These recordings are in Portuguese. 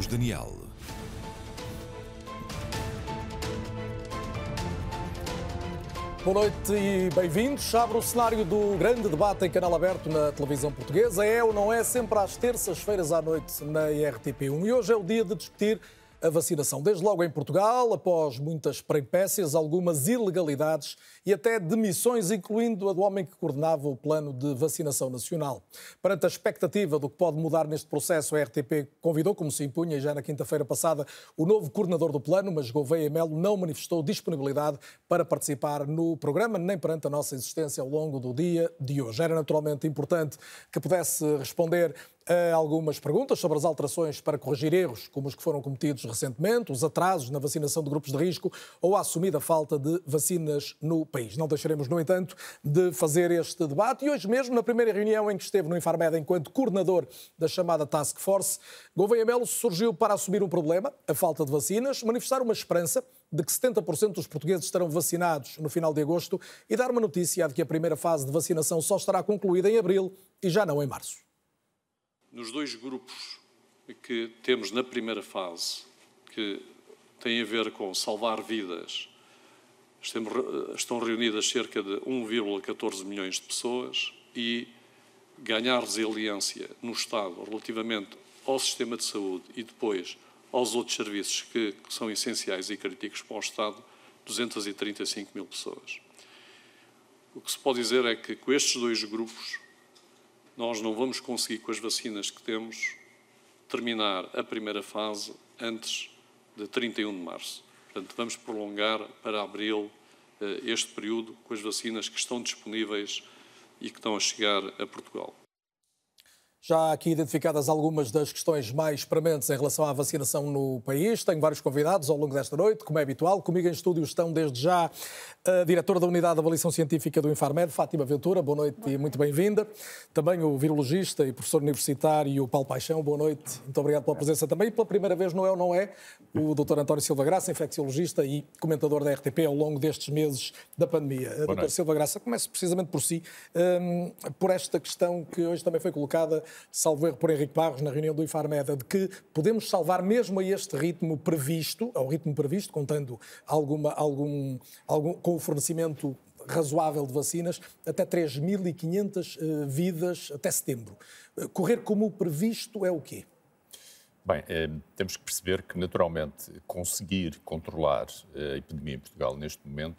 Carlos Daniel. Boa noite e bem-vindos. Abre o cenário do grande debate em canal aberto na televisão portuguesa. É ou não é sempre às terças-feiras à noite na RTP1. E hoje é o dia de discutir a vacinação. Desde logo em Portugal, após muitas peripécias, algumas ilegalidades e até demissões, incluindo a do homem que coordenava o plano de vacinação nacional. Perante a expectativa do que pode mudar neste processo, a RTP convidou, como se impunha já na quinta-feira passada, o novo coordenador do plano, mas Gouveia Melo não manifestou disponibilidade para participar no programa, nem perante a nossa existência ao longo do dia de hoje. Era naturalmente importante que pudesse responder algumas perguntas sobre as alterações para corrigir erros, como os que foram cometidos recentemente, os atrasos na vacinação de grupos de risco ou a assumida falta de vacinas no país. Não deixaremos, no entanto, de fazer este debate e hoje mesmo, na primeira reunião em que esteve no Infarmed enquanto coordenador da chamada Task Force, Gouveia Melo surgiu para assumir um problema, a falta de vacinas, manifestar uma esperança de que 70% dos portugueses estarão vacinados no final de agosto e dar uma notícia de que a primeira fase de vacinação só estará concluída em abril e já não em março nos dois grupos que temos na primeira fase, que têm a ver com salvar vidas, estão reunidas cerca de 1,14 milhões de pessoas e ganhar resiliência no Estado relativamente ao sistema de saúde e depois aos outros serviços que são essenciais e críticos para o Estado, 235 mil pessoas. O que se pode dizer é que com estes dois grupos nós não vamos conseguir, com as vacinas que temos, terminar a primeira fase antes de 31 de março. Portanto, vamos prolongar para abril eh, este período com as vacinas que estão disponíveis e que estão a chegar a Portugal. Já aqui identificadas algumas das questões mais prementes em relação à vacinação no país. Tenho vários convidados ao longo desta noite, como é habitual. Comigo em estúdio estão desde já a diretora da Unidade de Avaliação Científica do Infarmed, Fátima Ventura. Boa noite e muito bem-vinda. Também o virologista e professor universitário Paulo Paixão. Boa noite. Muito obrigado pela presença também. E pela primeira vez no É ou Não É, o Dr. António Silva Graça, infecciologista e comentador da RTP ao longo destes meses da pandemia. Dr. Silva Graça, começo precisamente por si, um, por esta questão que hoje também foi colocada salvo erro por Henrique Barros na reunião do Infarmed, de que podemos salvar mesmo a este ritmo previsto, ao ritmo previsto, contando alguma, algum, algum, com o fornecimento razoável de vacinas, até 3.500 uh, eh, vidas até setembro. Uh, correr como previsto é o quê? Bem, eh, temos que perceber que, naturalmente, conseguir controlar a epidemia em Portugal neste momento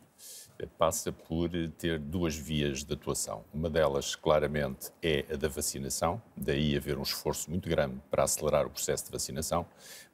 passa por ter duas vias de atuação. Uma delas, claramente, é a da vacinação, daí haver um esforço muito grande para acelerar o processo de vacinação,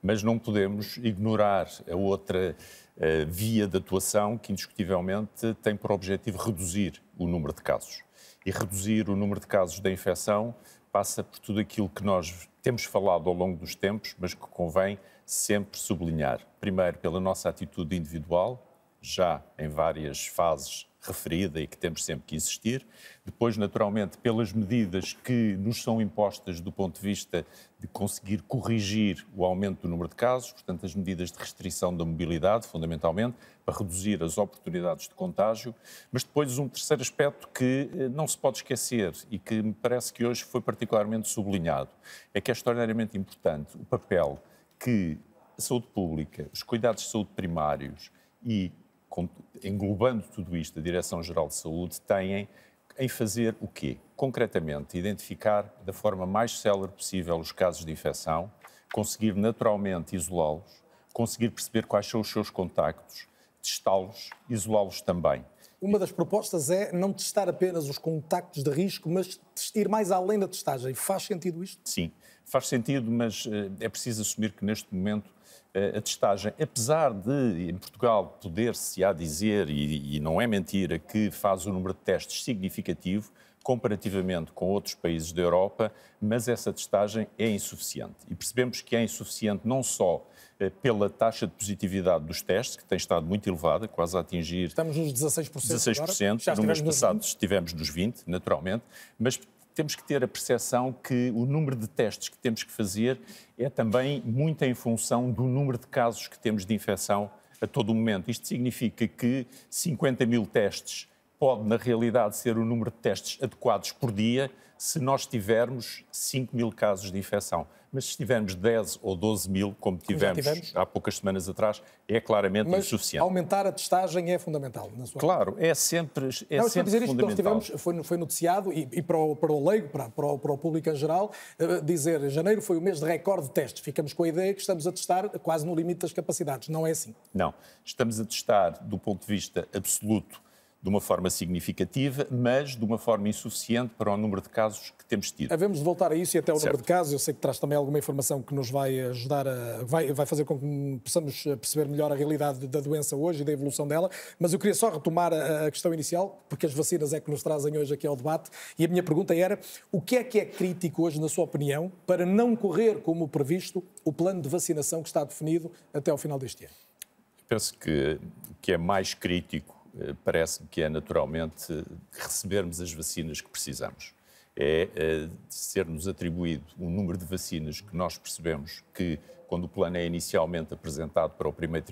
mas não podemos ignorar a outra uh, via de atuação que, indiscutivelmente, tem por objetivo reduzir o número de casos. E reduzir o número de casos da infecção passa por tudo aquilo que nós temos falado ao longo dos tempos, mas que convém sempre sublinhar. Primeiro, pela nossa atitude individual, já em várias fases referida e que temos sempre que insistir. Depois, naturalmente, pelas medidas que nos são impostas do ponto de vista de conseguir corrigir o aumento do número de casos, portanto, as medidas de restrição da mobilidade, fundamentalmente, para reduzir as oportunidades de contágio. Mas depois, um terceiro aspecto que eh, não se pode esquecer e que me parece que hoje foi particularmente sublinhado é que é extraordinariamente importante o papel que a saúde pública, os cuidados de saúde primários e englobando tudo isto, a Direção-Geral de Saúde têm em fazer o quê? Concretamente, identificar da forma mais célere possível os casos de infecção, conseguir naturalmente isolá-los, conseguir perceber quais são os seus contactos, testá-los, isolá-los também. Uma das propostas é não testar apenas os contactos de risco, mas ir mais além da testagem. Faz sentido isto? Sim, faz sentido, mas eh, é preciso assumir que neste momento a testagem, apesar de em Portugal poder-se a dizer, e, e não é mentira, que faz o número de testes significativo, comparativamente com outros países da Europa, mas essa testagem é insuficiente. E percebemos que é insuficiente não só eh, pela taxa de positividade dos testes, que tem estado muito elevada, quase a atingir... Estamos nos 16%. 16%, agora? no mês passado estivemos nos 20%, naturalmente, mas temos que ter a percepção que o número de testes que temos que fazer é também muito em função do número de casos que temos de infecção a todo momento. Isto significa que 50 mil testes pode, na realidade, ser o número de testes adequados por dia se nós tivermos 5 mil casos de infecção. Mas se tivermos 10 ou 12 mil, como tivemos, tivemos. há poucas semanas atrás, é claramente Mas insuficiente. aumentar a testagem é fundamental, na sua Claro, é sempre, é Não, sempre dizer isto, fundamental. Nós tivemos, foi, foi noticiado, e, e para, o, para o leigo, para, para, o, para o público em geral, uh, dizer janeiro foi o mês de recorde de testes. Ficamos com a ideia que estamos a testar quase no limite das capacidades. Não é assim. Não. Estamos a testar, do ponto de vista absoluto, de uma forma significativa, mas de uma forma insuficiente para o número de casos que temos tido. Havemos de voltar a isso e até ao número de casos. Eu sei que traz também alguma informação que nos vai ajudar a. vai, vai fazer com que possamos perceber melhor a realidade da doença hoje e da evolução dela. Mas eu queria só retomar a, a questão inicial, porque as vacinas é que nos trazem hoje aqui ao debate. E a minha pergunta era: o que é que é crítico hoje, na sua opinião, para não correr como previsto o plano de vacinação que está definido até ao final deste ano? Penso que o que é mais crítico eh, parece-me que é naturalmente recebermos as vacinas que precisamos. É, é ser-nos atribuído um número de vacinas que nós percebemos que, quando o plano é inicialmente apresentado para o primeiro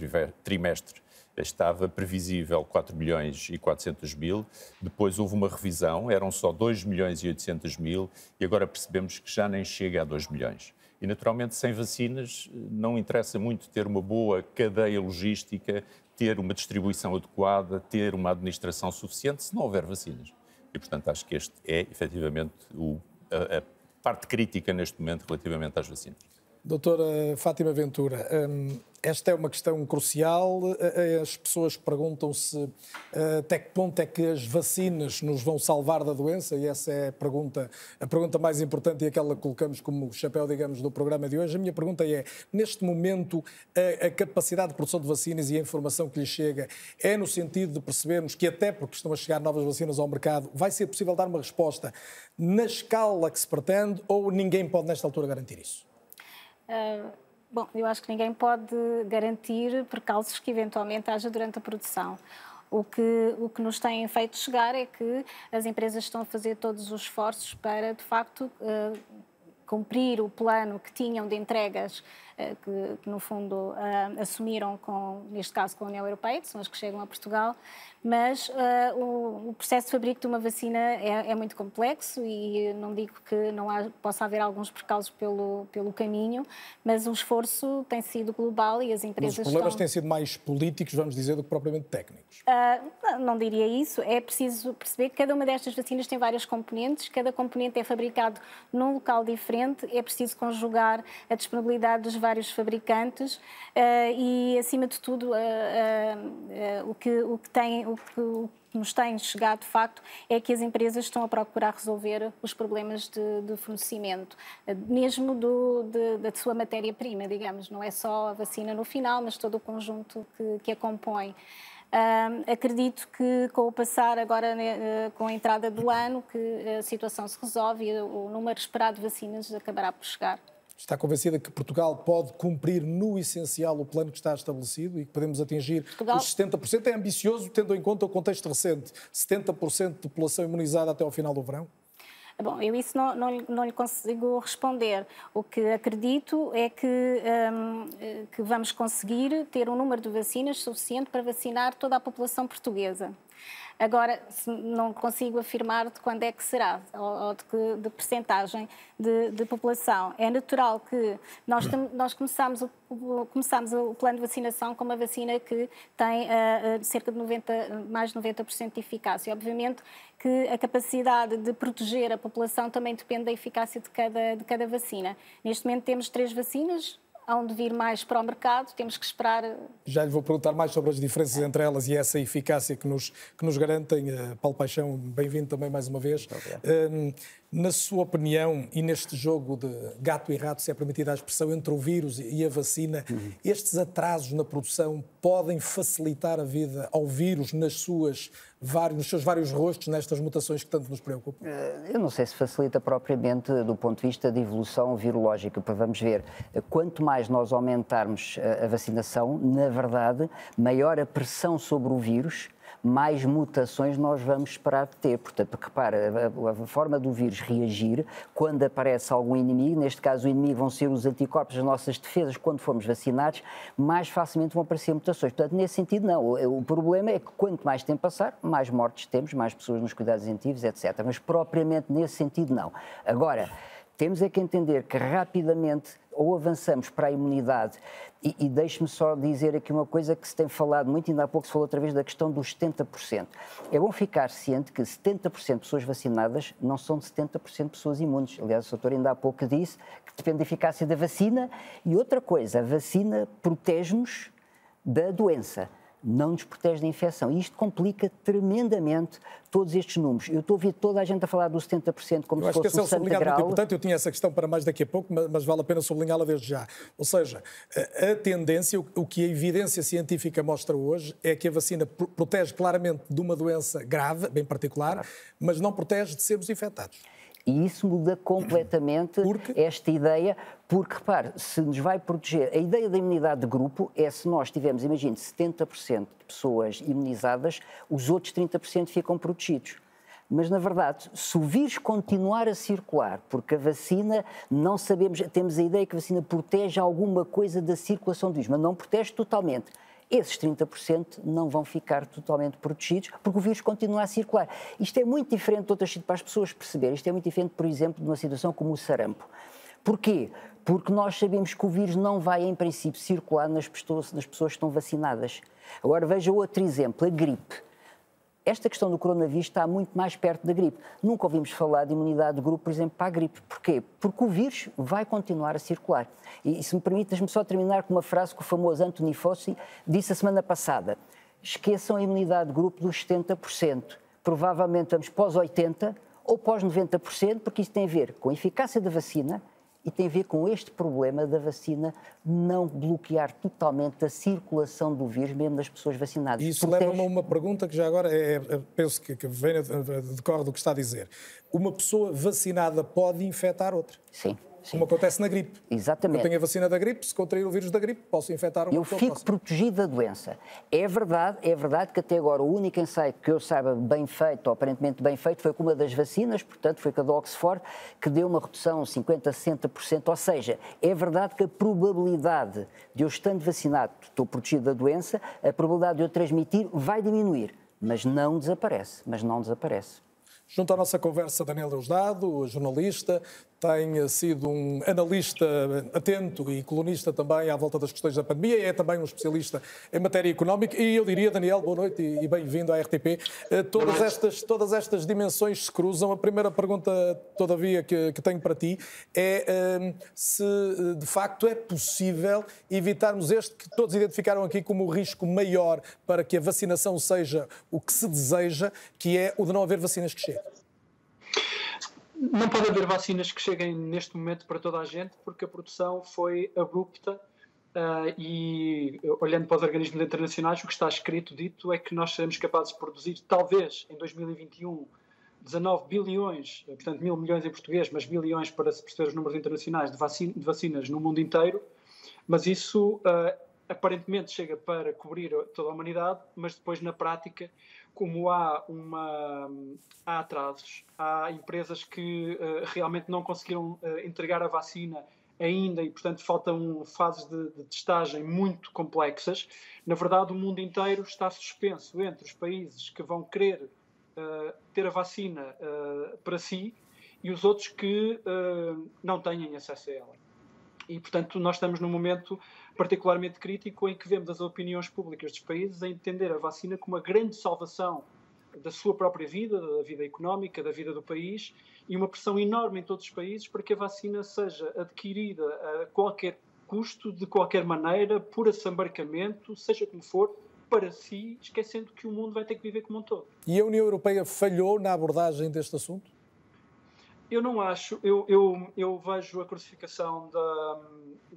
trimestre, estava previsível 4 milhões e 400 mil, depois houve uma revisão, eram só 2 milhões e 800 mil, e agora percebemos que já nem chega a 2 milhões. E, naturalmente, sem vacinas, não interessa muito ter uma boa cadeia logística, ter uma distribuição adequada, ter uma administração suficiente, se não houver vacinas. E, portanto, acho que este é, efetivamente, o, a, a parte crítica neste momento relativamente às vacinas. Doutora Fátima Ventura, hum, esta é uma questão crucial. Eh, as pessoas perguntam-se eh, até que ponto é que as vacinas nos vão salvar da doença, e essa é a pergunta, a pergunta mais importante e aquela que colocamos como chapéu, digamos, do programa de hoje. A minha pergunta é: neste momento, a, a capacidade de produção de vacinas e a informação que lhe chega é no sentido de percebermos que, até porque estão a chegar novas vacinas ao mercado, vai ser possível dar uma resposta na escala que se pretende, ou ninguém pode, nesta altura, garantir isso? Uh, bom, eu acho que ninguém pode garantir percalços que eventualmente haja durante a produção. O que, o que nos tem feito chegar é que as empresas estão a fazer todos os esforços para, de facto, uh, cumprir o plano que tinham de entregas que, que, no fundo, assumiram, com, neste caso, com a União Europeia, que são as que chegam a Portugal, mas uh, o, o, processo de fabrico de uma vacina é, é, muito complexo e não digo que não há, possa haver alguns percalços pelo, pelo caminho, mas o esforço tem sido global e as empresas mas os problemas estão... têm sido mais políticos, vamos dizer, do que propriamente técnicos. Uh, não, não diria isso. É preciso perceber que cada uma destas vacinas tem várias componentes, cada componente é fabricado num local diferente, é preciso conjugar a disponibilidade dos vários fabricantes uh, e, acima de tudo, o, que, o que tem o que, o que nos tem chegado de facto é que as empresas estão a procurar resolver os problemas de, de fornecimento, mesmo do, de, da sua matéria-prima, digamos. Não é só a vacina no final, mas todo o conjunto que, que a compõe. Acredito que com o passar agora uh, com a entrada do ano que a situação se resolve e o número esperado de vacinas acabará por chegar. Está convencida que Portugal pode cumprir no essencial o plano que está estabelecido e que podemos atingir Portugal... os 70%? É ambicioso, tendo em conta o contexto recente, 70% de população imunizada até ao final do verão? Bom, eu isso não, não, não, lhe consigo responder. O que acredito é que, um, que vamos conseguir ter um número de vacinas suficiente para vacinar toda a população portuguesa. Agora, não consigo afirmar de quando é que será, ou, de que de percentagem de, de, população. É natural que nós, nós começamos, o, começamos o plano de vacinação com uma vacina que tem uh, cerca de 90, mais de 90% de eficácia. Obviamente que a capacidade de proteger a população também depende da eficácia de cada, de cada vacina. Neste momento temos três vacinas, hão de vir mais para o mercado, temos que esperar. Já lhe vou perguntar mais sobre as diferenças entre elas e essa eficácia que nos, que nos garantem. Uh, Paulo Paixão, bem-vindo também mais uma vez. Uh, na sua opinião, e neste jogo de gato e rato, se é permitida a expressão, entre o vírus e a vacina, uhum. estes atrasos na produção podem facilitar a vida ao vírus nas suas vários, nos seus vários rostos, nestas mutações que tanto nos preocupam? Eh, eu não sei se facilita propriamente do ponto de vista de evolução virológica, vamos ver, quanto mais nós aumentarmos a vacinação, na verdade, maior a pressão sobre o vírus mais mutações nós vamos esperar ter. Portanto, porque repara, a, a, forma do vírus reagir quando aparece algum inimigo, neste caso o inimigo vão ser os anticorpos, as nossas defesas, quando formos vacinados, mais facilmente vão aparecer mutações. Portanto, nesse sentido, não. O, o problema é que quanto mais tempo passar, mais mortes temos, mais pessoas nos cuidados intensivos, etc. Mas propriamente nesse sentido, não. Agora, temos é que entender que rapidamente ou avançamos para a imunidade, e, e deixe-me só dizer aqui uma coisa que se tem falado muito, ainda há pouco se falou outra vez da questão dos 70%. É bom ficar ciente que 70% de pessoas vacinadas não são de 70% de pessoas imunes. Aliás, o doutor ainda há pouco disse que depende da eficácia da vacina. E outra coisa, a vacina protege-nos da doença não nos protege da infecção. E isto complica tremendamente todos estes números. Eu estou a ouvir toda a gente a falar dos 70% como eu se fosse que esse é um sublinhado muito importante, eu tinha essa questão para mais daqui a pouco, mas vale a pena sublinhá-la desde já. Ou seja, a tendência, o que a evidência científica mostra hoje é que a vacina protege claramente de uma doença grave, bem particular, mas não protege de sermos infectados. E isso muda completamente porque? esta ideia, porque, repare, se nos vai proteger, a ideia da imunidade de grupo é se nós tivermos, imagine, 70% de pessoas imunizadas, os outros 30% ficam protegidos. Mas, na verdade, se o vírus continuar a circular, porque a vacina, não sabemos, temos a ideia que a vacina protege alguma coisa da circulação do vírus, mas não protege totalmente esses 30% não vão ficar totalmente protegidos porque o vírus continua a circular. Isto é muito diferente de outras situações, para as pessoas perceberem. Isto é muito diferente, por exemplo, de uma situação como o sarampo. Porquê? Porque nós sabemos que o vírus não vai, em princípio, circular nas pessoas, nas pessoas que estão vacinadas. Agora veja outro exemplo, a gripe esta questão do coronavírus está muito mais perto da gripe. Nunca ouvimos falar de imunidade de grupo, por exemplo, para a gripe. Porquê? Porque o vírus vai continuar a circular. E, se me permite, deixe-me só terminar com uma frase que o famoso Anthony Fauci disse a semana passada. Esqueçam a imunidade de grupo dos 70%. Provavelmente vamos pós 80% ou pós 90%, porque isso tem a ver com a eficácia da vacina, e tem a ver com este problema da vacina não bloquear totalmente a circulação do vírus, mesmo das pessoas vacinadas. E isso leva-me a uma pergunta que já agora é, é, penso que, que vem, decorre do que está a dizer. Uma pessoa vacinada pode infectar outra? Sim. Como acontece na gripe. Exatamente. Eu tenho a vacina da gripe, se contrair o vírus da gripe, posso infectar uma Eu fico protegido da doença. É verdade, é verdade que até agora o único ensaio que eu saiba bem feito, ou aparentemente bem feito, foi com uma das vacinas, portanto foi com a do Oxford, que deu uma redução de 50% a 60%. Ou seja, é verdade que a probabilidade de eu estando vacinado, estou protegido da doença, a probabilidade de eu transmitir vai diminuir, mas não desaparece, mas não desaparece. Junto à nossa conversa, Daniel Eusdado, jornalista, tem sido um analista atento e colunista também à volta das questões da pandemia, é também um especialista em matéria económica e eu diria, Daniel, boa noite e bem-vindo à RTP. Eh, todas estas, todas estas dimensões se cruzam. A primeira pergunta, todavia, que, que tenho para ti é eh, se eh, de facto é possível evitarmos este que todos identificaram aqui como o risco maior para que a vacinação seja o que se deseja, que é o de não haver vacinas que cheguem. Não pode haver vacinas que cheguem neste momento para toda a gente, porque a produção foi abrupta uh, e, olhando para os organismos internacionais, o que está escrito, dito, é que nós seremos capazes de produzir, talvez em 2021, 19 bilhões, portanto mil milhões em português, mas bilhões para se perceber os números internacionais de, de vacinas no mundo inteiro, mas isso uh, aparentemente chega para cobrir toda a humanidade, mas depois na prática como há, uma, há atrasos, há empresas que uh, realmente não conseguiram uh, entregar a vacina ainda e, portanto, faltam fases de, de, testagem muito complexas. Na verdade, o mundo inteiro está suspenso entre os países que vão querer uh, ter a vacina para si e os outros que não têm acesso a ela. E, portanto, nós estamos num momento particularmente crítico em que vemos as opiniões públicas dos países a entender a vacina como uma grande salvação da sua própria vida, da vida económica, da vida do país e uma pressão enorme em todos os países para que a vacina seja adquirida a qualquer custo, de qualquer maneira, por assambarcamento, seja como for, para si, esquecendo que o mundo vai ter que viver como um todo. E a União Europeia falhou na abordagem deste assunto? Eu não acho. Eu, eu, eu vejo a crucificação da,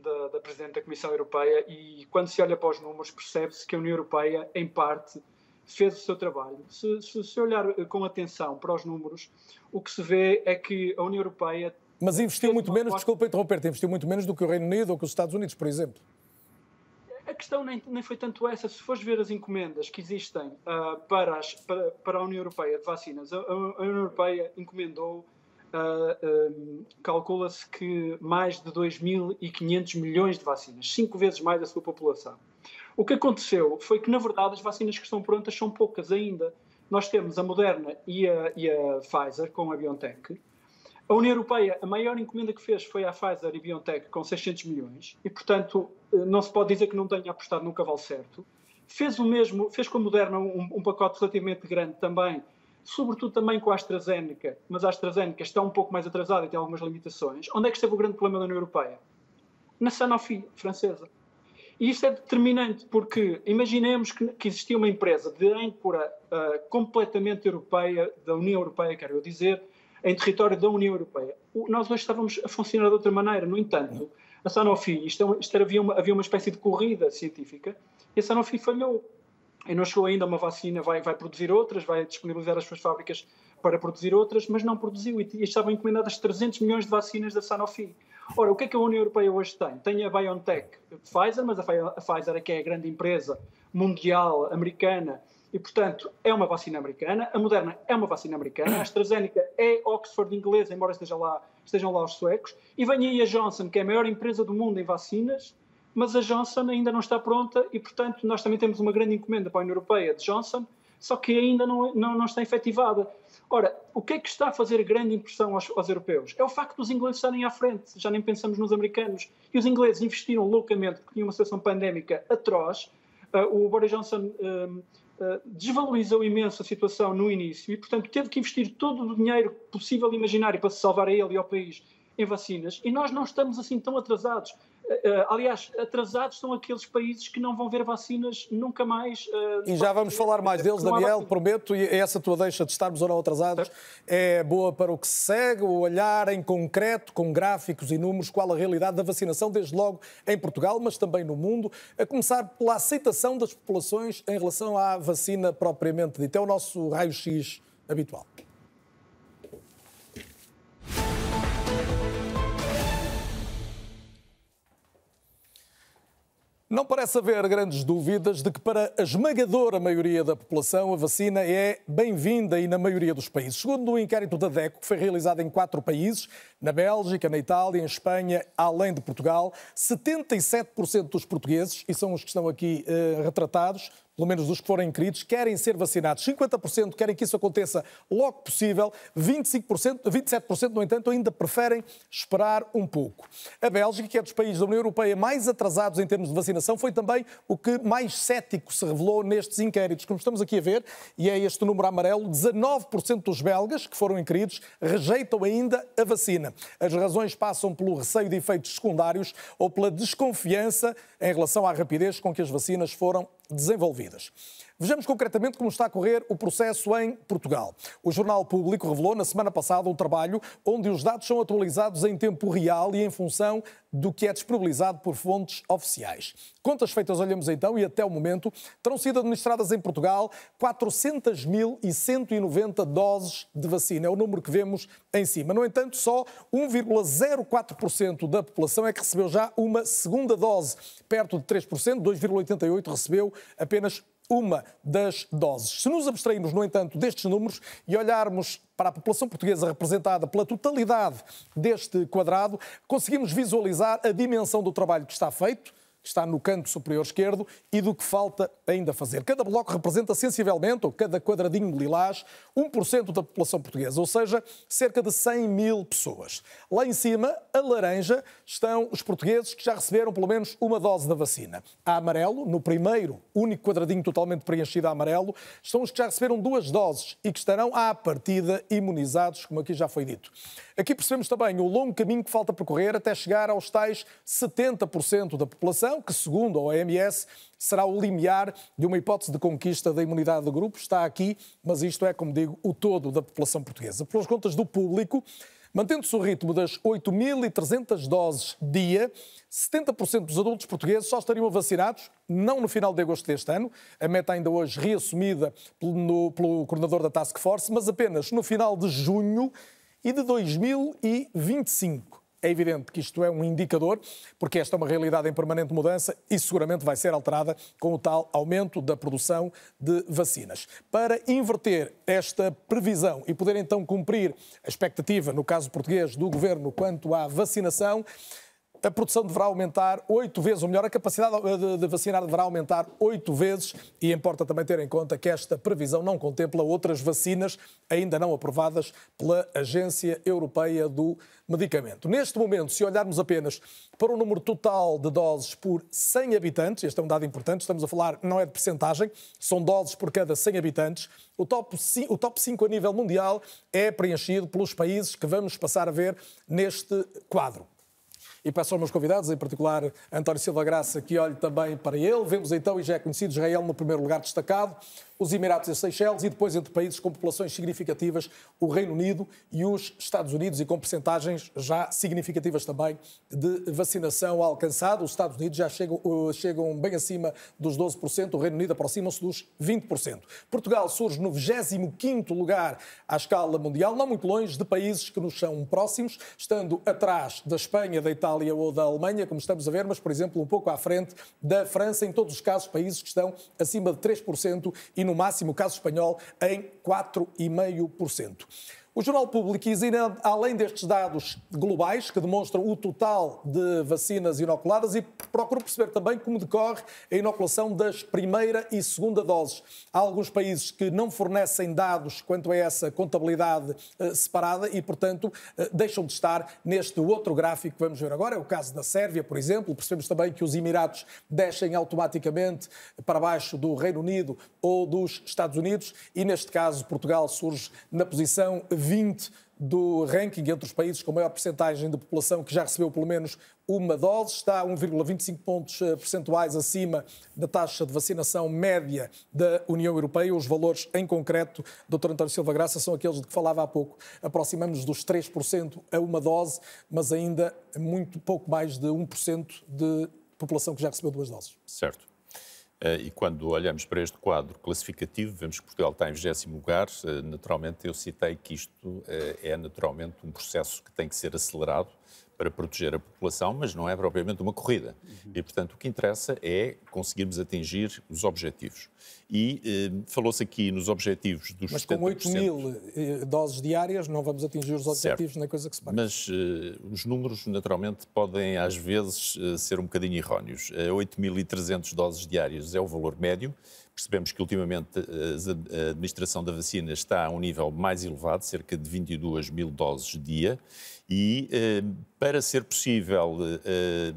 da, da, Presidente da Comissão Europeia e quando se olha para os números percebe-se que a União Europeia, em parte, fez o seu trabalho. Se, se, se olhar com atenção para os números, o que se vê é que a União Europeia... Mas investiu muito menos, desculpa interromper, investiu muito menos do que o Reino Unido ou que os Estados Unidos, por exemplo. questão nem, nem, foi tanto essa. Se fores ver as encomendas que existem uh, para, as, para, para, a União Europeia de vacinas, a, a União Europeia encomendou, uh, um, calcula-se que mais de 2.500 milhões de vacinas, cinco vezes mais da sua população. O que aconteceu foi que, na verdade, as vacinas que estão prontas são poucas ainda. Nós temos a Moderna e a, e a Pfizer com a BioNTech, a União Europeia, a maior encomenda que fez foi à Pfizer e BioNTech com 600 milhões e, portanto, eh, não se pode dizer que não tenha apostado no cavalo certo. Fez o mesmo, fez com a Moderna um, um pacote relativamente grande também, sobretudo também com a AstraZeneca, mas a AstraZeneca está um pouco mais atrasada e tem algumas limitações. Onde é que esteve o grande problema da União Europeia? Na Sanofi, francesa. E isto é determinante porque imaginemos que, que existia uma empresa de âncora uh, completamente europeia, da União Europeia, quero dizer, em território da União Europeia. Nós hoje estávamos a funcionar de outra maneira. No entanto, a Sanofi, isto, é isto havia, uma, havia uma espécie de corrida científica e a Sanofi falhou. E não chegou ainda uma vacina, vai, vai produzir outras, vai disponibilizar as suas fábricas para produzir outras, mas não produziu e, e estavam encomendadas 300 milhões de vacinas da Sanofi. Ora, o que é que a União Europeia hoje tem? Tem a BioNTech Pfizer, mas a Pfizer é que é a grande empresa mundial americana e, portanto, é uma vacina americana. A Moderna é uma vacina americana. A AstraZeneca é Oxford inglesa, embora esteja lá, estejam lá os suecos. E vem aí a Johnson, que é a maior empresa do mundo em vacinas, mas a Johnson ainda não está pronta e, portanto, nós também temos uma grande encomenda para a União Europeia de Johnson, só que ainda não, não, não está efetivada. Ora, o que é que está a fazer grande impressão aos, aos, europeus? É o facto dos ingleses estarem à frente, já nem pensamos nos americanos. E os ingleses investiram loucamente, porque tinha uma situação pandémica atroz. Uh, o Boris Johnson uh, eh, desvalorizou imenso a situação no início e, portanto, teve que investir todo o dinheiro possível e imaginário para se salvar a ele e ao país em vacinas. E nós não estamos assim tão atrasados. Uh, aliás, atrasados são aqueles países que não vão ver vacinas nunca mais. Uh, e já vamos falar mais deles, Daniel, prometo, e essa tua deixa de estarmos ou não atrasados é boa para o que se segue, o olhar em concreto, com gráficos e números, qual a realidade da vacinação, desde logo em Portugal, mas também no mundo, a começar pela aceitação das populações em relação à vacina propriamente dita. É o nosso raio-x habitual. Não parece haver grandes dúvidas de que, para a esmagadora maioria da população, a vacina é bem-vinda e na maioria dos países. Segundo o inquérito da DECO, que foi realizado em quatro países, na Bélgica, na Itália, em Espanha, além de Portugal, 77% dos portugueses, e são os que estão aqui uh, retratados, pelo menos dos que forem inscritos, querem ser vacinados. 50% querem que isso aconteça logo possível, 25%, 27%, no entanto, ainda preferem esperar um pouco. A Bélgica, que é dos países da União Europeia mais atrasados em termos de vacinação, foi também o que mais cético se revelou nestes inquéritos. Como estamos aqui a ver, e é este número amarelo, 19% dos belgas que foram inscritos rejeitam ainda a vacina. As razões passam pelo receio de efeitos secundários ou pela desconfiança em relação à rapidez com que as vacinas foram desenvolvidas. Vejamos concretamente como está a correr o processo em Portugal. O Jornal Público revelou na semana passada um trabalho onde os dados são atualizados em tempo real e em função do que é disponibilizado por fontes oficiais. Contas feitas, olhamos então, e até o momento terão sido administradas em Portugal 400.190 doses de vacina. É o número que vemos em cima. No entanto, só 1,04% da população é que recebeu já uma segunda dose. Perto de 3%, 2,88% recebeu apenas uma das doses. Se nos abstrairmos, no entanto, destes números e olharmos para a população portuguesa representada pela totalidade deste quadrado, conseguimos visualizar a dimensão do trabalho que está feito está no canto superior esquerdo, e do que falta ainda fazer. Cada bloco representa sensivelmente, ou cada quadradinho lilás, 1% da população portuguesa, ou seja, cerca de 100 mil pessoas. Lá em cima, a laranja, estão os portugueses que já receberam pelo menos uma dose da vacina. A amarelo, no primeiro, único quadradinho totalmente preenchido a amarelo, estão os que já receberam duas doses e que estarão à partida imunizados, como aqui já foi dito. Aqui percebemos também o longo caminho que falta percorrer até chegar aos tais 70% da população, que, segundo a OMS, será o limiar de uma hipótese de conquista da imunidade do grupo. Está aqui, mas isto é, como digo, o todo da população portuguesa. Pelas contas do público, Mantendo-se o ritmo das 8.300 doses dia, 70% dos adultos portugueses só estariam vacinados, não no final de agosto deste ano, a meta ainda hoje reassumida pelo, pelo coordenador da Task Force, mas apenas no final de junho e de 2025. É evidente que isto é um indicador, porque esta é uma realidade em permanente mudança e seguramente vai ser alterada com o tal aumento da produção de vacinas. Para inverter esta previsão e poder então cumprir a expectativa, no caso português, do governo quanto à vacinação, a produção deverá aumentar oito vezes, ou melhor, a capacidade de vacinar deverá aumentar oito vezes e importa também ter em conta que esta previsão não contempla outras vacinas ainda não aprovadas pela Agência Europeia do Medicamento. Neste momento, se olharmos apenas para o número total de doses por 100 habitantes, este é um dado importante, estamos a falar não é de percentagem, são doses por cada 100 habitantes, o top, o top 5 a nível mundial é preenchido pelos países que vamos passar a ver neste quadro e peço aos meus convidados, em particular António Silva Graça, que olhe também para ele. Vemos então, e já é conhecido, Israel no primeiro lugar destacado, os Emirados e Seychelles e depois entre países com populações significativas, o Reino Unido e os Estados Unidos e com percentagens já significativas também de vacinação alcançada. Os Estados Unidos já chegam, uh, chegam bem acima dos 12%, o Reino Unido aproxima-se dos 20%. Portugal surge no 25º lugar à escala mundial, não muito longe de países que nos são próximos, estando atrás da Espanha, da Itália ou da Alemanha, como estamos a ver, mas, por exemplo, um pouco à frente da França, em todos os casos, países que estão acima de 3% e no máximo caso espanhol em 4,5%. O Jornal Público examina, além destes dados globais, que demonstram o total de vacinas inoculadas, e procura perceber também como decorre a inoculação das primeira e segunda doses. Há alguns países que não fornecem dados quanto a essa contabilidade eh, separada e, portanto, eh, deixam de estar neste outro gráfico que vamos ver agora. É o caso da Sérvia, por exemplo. Percebemos também que os Emirados descem automaticamente para baixo do Reino Unido ou dos Estados Unidos e, neste caso, Portugal surge na posição 20 do ranking entre os países com maior percentagem de população que já recebeu pelo menos uma dose, está 1,25 pontos eh, percentuais acima da taxa de vacinação média da União Europeia. Os valores em concreto, Dr. António Silva Graça, são aqueles de que falava há pouco. Aproximamos dos 3% a uma dose, mas ainda muito pouco mais de 1% de população que já recebeu duas doses. Certo. Eh, e quando olhamos para este quadro classificativo, vemos que Portugal está em 20 lugar. Eh, naturalmente, eu citei que isto eh, é naturalmente um processo que tem que ser acelerado para proteger a população, mas não é propriamente uma corrida. Uhum. E, portanto, o que interessa é conseguirmos atingir os objetivos. E eh, falou-se aqui nos objetivos dos Mas com 8 mil eh, doses diárias não vamos atingir os objetivos certo. na coisa que se parece. Mas eh, os números, naturalmente, podem às vezes eh, ser um bocadinho erróneos. 8.300 doses diárias é o valor médio. Percebemos que ultimamente eh, a administração da vacina está a um nível mais elevado, cerca de 22 mil doses dia, e eh, para ser possível eh,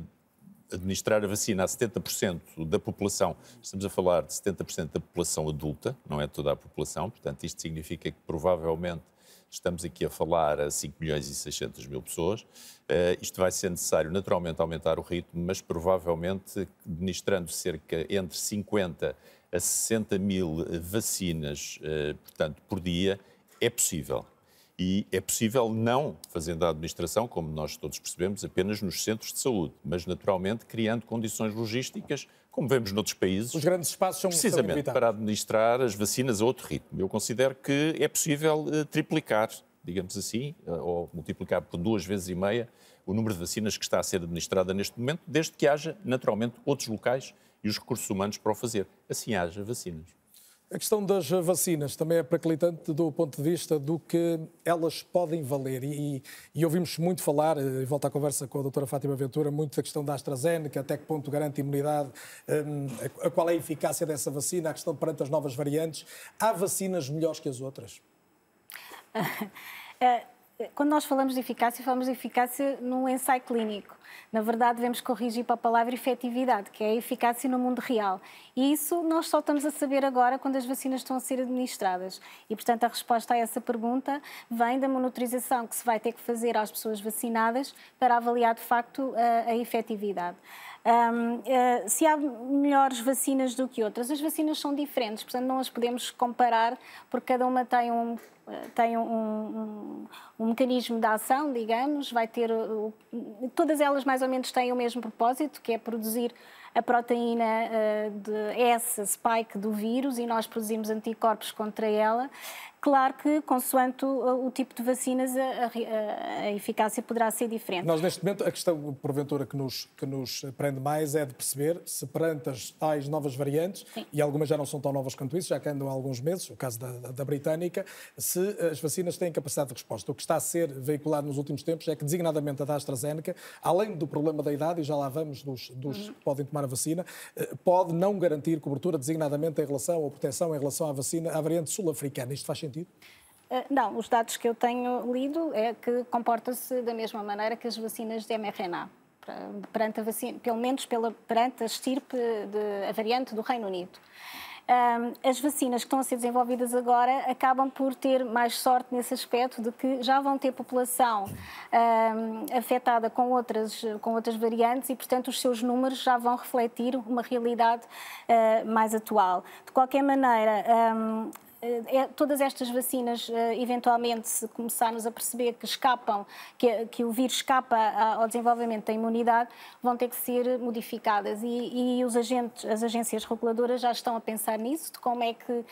administrar a vacina a 70% da população, estamos a falar de 70% da população adulta, não é toda a população, portanto isto significa que provavelmente estamos aqui a falar a 5 milhões e 600 mil pessoas. Uh, isto vai ser necessário naturalmente aumentar o ritmo, mas provavelmente administrando cerca entre 50 a 60 mil vacinas, eh, portanto, por dia, é possível. E é possível não fazendo a administração, como nós todos percebemos, apenas nos centros de saúde, mas naturalmente criando condições logísticas, como vemos noutros países. Os grandes espaços são precisamente são para administrar as vacinas a outro ritmo. Eu considero que é possível uh, triplicar, digamos assim, uh, ou multiplicar por duas vezes e meia o número de vacinas que está a ser administrada neste momento, desde que haja naturalmente outros locais e os recursos humanos para o fazer. Assim haja vacinas. A questão das vacinas também é perclitante do ponto de vista do que elas podem valer. E, e ouvimos muito falar, e volto à conversa com a doutora Fátima Ventura, muito da questão da AstraZeneca, até que ponto garante imunidade, um, a, a qual é a eficácia dessa vacina, a questão perante as novas variantes. Há vacinas melhores que as outras? Quando nós falamos de eficácia, falamos de eficácia num ensaio clínico. Na verdade, devemos corrigir para a palavra efetividade, que é a eficácia no mundo real. E isso nós só estamos a saber agora quando as vacinas estão a ser administradas. E, portanto, a resposta a essa pergunta vem da monitorização que se vai ter que fazer às pessoas vacinadas para avaliar, de facto, a, a efetividade. Um, uh, eh, se há melhores vacinas do que outras, as vacinas são diferentes, portanto não as podemos comparar porque cada uma tem um tem um, um, um, mecanismo de ação, digamos, vai ter. Todas elas mais ou menos têm o mesmo propósito, que é produzir a proteína uh, de S, spike do vírus, e nós produzimos anticorpos contra ela. Claro que, consoante o, o tipo de vacinas, a, a, a, eficácia poderá ser diferente. Nós, neste momento, a questão, porventura, que nos, que nos prende mais é de perceber se perante as tais novas variantes, Sim. e algumas já não são tão novas quanto isso, já que andam há alguns meses, o caso da, da, da britânica, se as vacinas têm capacidade de resposta. O que está a ser veiculado nos últimos tempos é que, designadamente a da AstraZeneca, além do problema da idade, e já lá vamos dos, dos uhum. que podem tomar a vacina, eh, pode não garantir cobertura designadamente em relação ou proteção em relação à vacina, à variante sul-africana. Isto faz sentido? Eh, não, os dados que eu tenho lido é que comporta-se da mesma maneira que as vacinas de mRNA, perante a vacina, pelo menos pela, perante a estirpe, de, a variante do Reino Unido. Um, as vacinas que estão a ser desenvolvidas agora acabam por ter mais sorte nesse aspecto de que já vão ter população um, afetada com outras, com outras variantes e, portanto, os seus números já vão refletir uma realidade uh, mais atual. De qualquer maneira, um, todas estas vacinas, eh, eventualmente, se começarmos a perceber que escapam, que, que o vírus escapa ao desenvolvimento da imunidade, vão ter que ser modificadas. E, e os agentes, as agências reguladoras já estão a pensar nisso, de como é que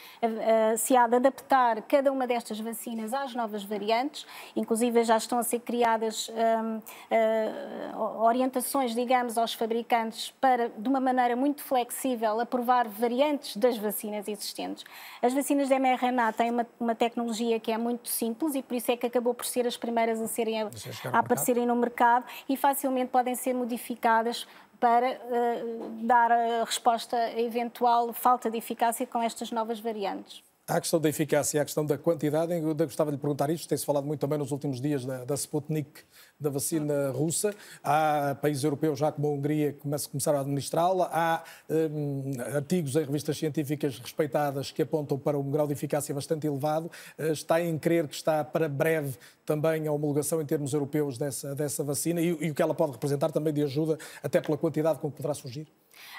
se há de adaptar cada uma destas vacinas às novas variantes. Inclusive, já estão a ser criadas um, uh, orientações, digamos, aos fabricantes para, de uma maneira muito flexível, aprovar variantes das vacinas existentes. As vacinas mRNA tem uma, uma, tecnologia que é muito simples e por isso é que acabou por ser as primeiras a, serem, a, a aparecerem no mercado e facilmente podem ser modificadas para uh, dar a resposta a eventual falta de eficácia com estas novas variantes. A questão da eficácia e a questão da quantidade, eu gostava de lhe perguntar isto, tem-se falado muito também nos últimos dias da, da Sputnik, da vacina russa. Há países europeus, já como a Hungria, que começaram a administrá-la. Há um, artigos em revistas científicas respeitadas que apontam para um grau de eficácia bastante elevado. Uh, está em crer que está para breve também a homologação em termos europeus dessa, dessa vacina e, e o que ela pode representar também de ajuda, até pela quantidade com que poderá surgir?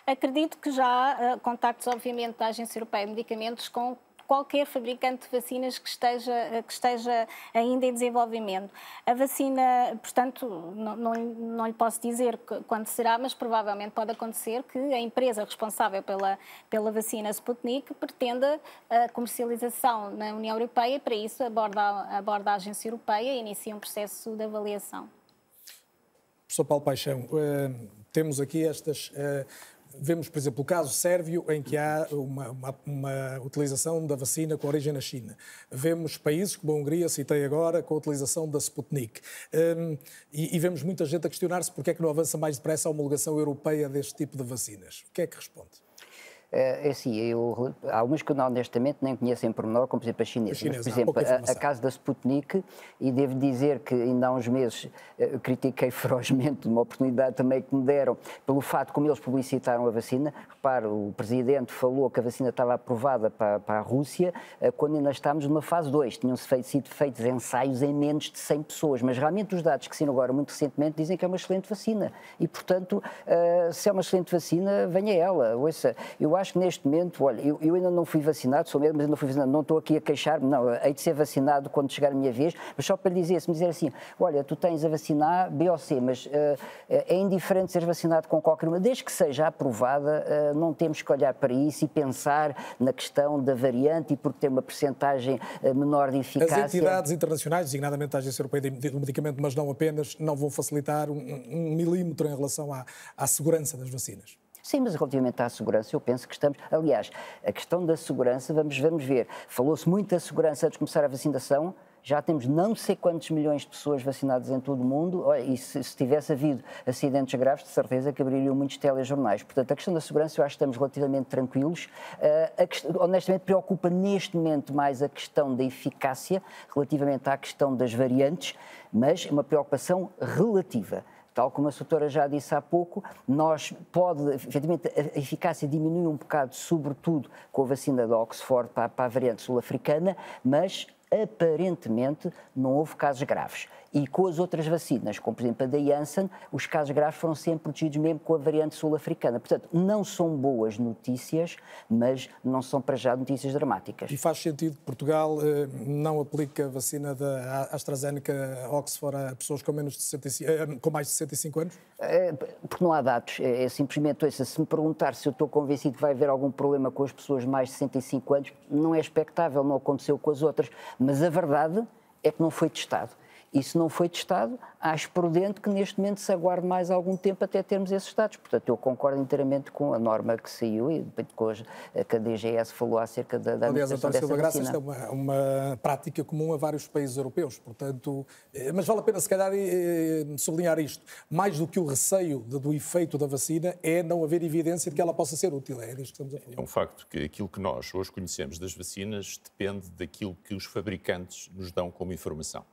Acredito que já há uh, contactos, obviamente, da Agência Europeia de Medicamentos com qualquer fabricante de vacinas que esteja, que esteja ainda em desenvolvimento. A vacina, portanto, não, não, não lhe posso dizer quando será, mas provavelmente pode acontecer que a empresa responsável pela, pela vacina Sputnik pretenda a comercialização na União Europeia e, para isso, aborda, aborda a agência europeia e inicia um processo de avaliação. Professor Paulo Paixão, uh, temos aqui estas uh, Vemos, por exemplo, o caso sérvio, em que há uma, uma, uma, utilização da vacina com origem na China. Vemos países como a Hungria, citei agora, com a utilização da Sputnik. Um, e, e, vemos muita gente a questionar-se porque é que não avança mais depressa a homologação europeia deste tipo de vacinas. O que é que responde? É, é assim, eu, há algumas que honestamente nem conheço em pormenor, como por exemplo a chinesa. A chinesa Mas, por exemplo, a, a casa da Sputnik, e devo dizer que ainda há uns meses uh, critiquei ferozmente uma oportunidade também que me deram pelo fato como eles publicitaram a vacina. Repare, o Presidente falou que a vacina estava aprovada para, para a Rússia uh, quando ainda estávamos numa fase 2. Tinham-se feito, sido feitos ensaios em menos de 100 pessoas, mas realmente os dados que saíram agora muito recentemente dizem que é uma excelente vacina. E, portanto, se é uma excelente vacina, venha ela. Ouça, eu acho que neste momento, olha, eu, eu, ainda não fui vacinado, sou mesmo, mas ainda não fui vacinado, não estou aqui a queixar-me, não, hei de ser vacinado quando chegar a minha vez, mas só para lhe dizer, se me dizer assim, olha, tu tens a vacinar B ou C, mas uh, é indiferente ser vacinado com qualquer uma, desde que seja aprovada, uh, não temos que olhar para isso e pensar na questão da variante e porque tem uma percentagem menor de eficácia. As entidades internacionais, designadamente a Agência Europeia do Medicamento, mas não apenas, não vão facilitar um, um milímetro em relação à, à segurança das vacinas. Sim, mas relativamente à segurança, eu penso que estamos. Aliás, a questão da segurança, vamos, vamos ver. Falou-se muito da segurança antes de começar a vacinação. Já temos não sei quantos milhões de pessoas vacinadas em todo o mundo, e se, se tivesse havido acidentes graves, de certeza que abririam muitos telejornais. Portanto, a questão da segurança, eu acho que estamos relativamente tranquilos. Uh, honestamente, preocupa neste momento mais a questão da eficácia, relativamente à questão das variantes, mas é uma preocupação relativa. Tal como a doutora já disse há pouco, nós pode, efetivamente, a eficácia diminui um bocado, sobretudo com a vacina de Oxford para a variante sul-africana, mas aparentemente não houve casos graves. E com as outras vacinas, como por exemplo a da Janssen, os casos graves foram sempre protegidos mesmo com a variante sul-africana. Portanto, não são boas notícias, mas não são para já notícias dramáticas. E faz sentido que Portugal eh, não aplique a vacina da AstraZeneca Oxford a pessoas com, menos de 65, eh, com mais de 65 anos? É, porque não há dados. É, é simplesmente, ouça, se me perguntar se eu estou convencido que vai haver algum problema com as pessoas mais de 65 anos, não é expectável, não aconteceu com as outras. Mas a verdade é que não foi testado. Isso não foi testado, acho prudente que neste momento se aguarde mais algum tempo até termos esses dados. Portanto, eu concordo inteiramente com a norma que saiu e depois que a DGS falou acerca da, da Aliás, António Silva Graça, isto é uma, uma, prática comum a vários países europeus, portanto, eh, mas vale a pena se calhar eh, sublinhar isto. Mais do que o receio do efeito da vacina é não haver evidência de que ela possa ser útil. É disto que estamos a falar. É um facto que aquilo que nós hoje conhecemos das vacinas depende daquilo que os fabricantes nos dão como informação.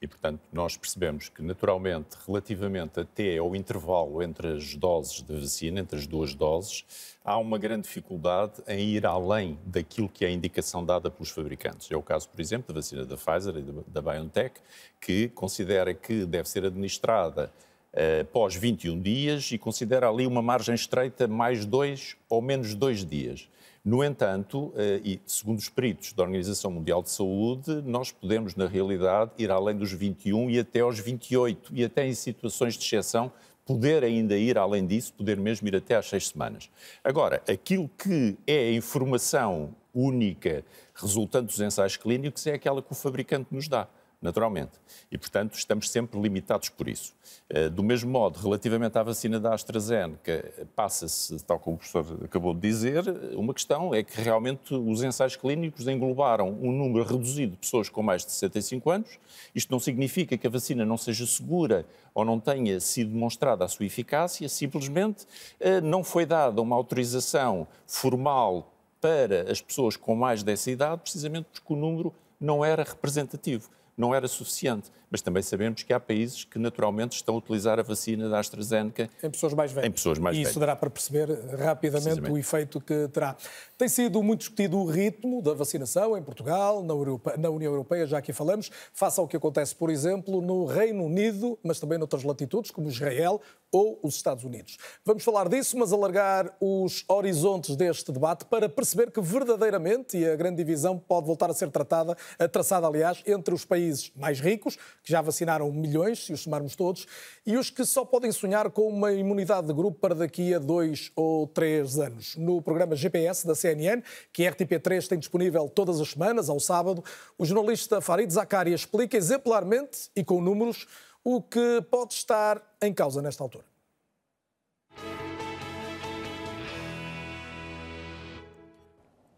E, portanto, nós percebemos que, naturalmente, relativamente até ao intervalo entre as doses de vacina, entre as duas doses, há uma grande dificuldade em ir além daquilo que é a indicação dada pelos fabricantes. É o caso, por exemplo, da vacina da Pfizer e da BioNTech, que considera que deve ser administrada uh, após 21 dias e considera ali uma margem estreita mais dois ou menos dois dias. No entanto, eh, e segundo os peritos da Organização Mundial de Saúde, nós podemos, na realidade, ir além dos 21 e até aos 28, e até em situações de exceção, poder ainda ir além disso, poder mesmo ir até às seis semanas. Agora, aquilo que é a informação única resultante dos ensaios clínicos é aquela que o fabricante nos dá naturalmente. E, portanto, estamos sempre limitados por isso. Eh, do mesmo modo, relativamente à vacina da AstraZeneca, passa-se, tal como o professor acabou de dizer, uma questão é que realmente os ensaios clínicos englobaram um número reduzido de pessoas com mais de 65 anos. Isto não significa que a vacina não seja segura ou não tenha sido demonstrada a sua eficácia, simplesmente eh, não foi dada uma autorização formal para as pessoas com mais dessa idade, precisamente porque o número não era representativo não era suficiente. Mas também sabemos que há países que naturalmente estão a utilizar a vacina da AstraZeneca em pessoas mais velhas. Em pessoas mais e velhas. isso dará para perceber rapidamente o efeito que terá. Tem sido muito discutido o ritmo da vacinação em Portugal, na, Europa, na União Europeia, já aqui falamos, face ao que acontece, por exemplo, no Reino Unido, mas também noutras latitudes, como Israel ou os Estados Unidos. Vamos falar disso, mas alargar os horizontes deste debate para perceber que verdadeiramente, e a grande divisão pode voltar a ser tratada, traçada, aliás, entre os países mais ricos, que já vacinaram milhões, se os somarmos todos, e os que só podem sonhar com uma imunidade de grupo para daqui a dois ou três anos. No programa GPS da CNN, que a RTP3 tem disponível todas as semanas, ao sábado, o jornalista Farid Zakaria explica exemplarmente e com números o que pode estar em causa nesta altura.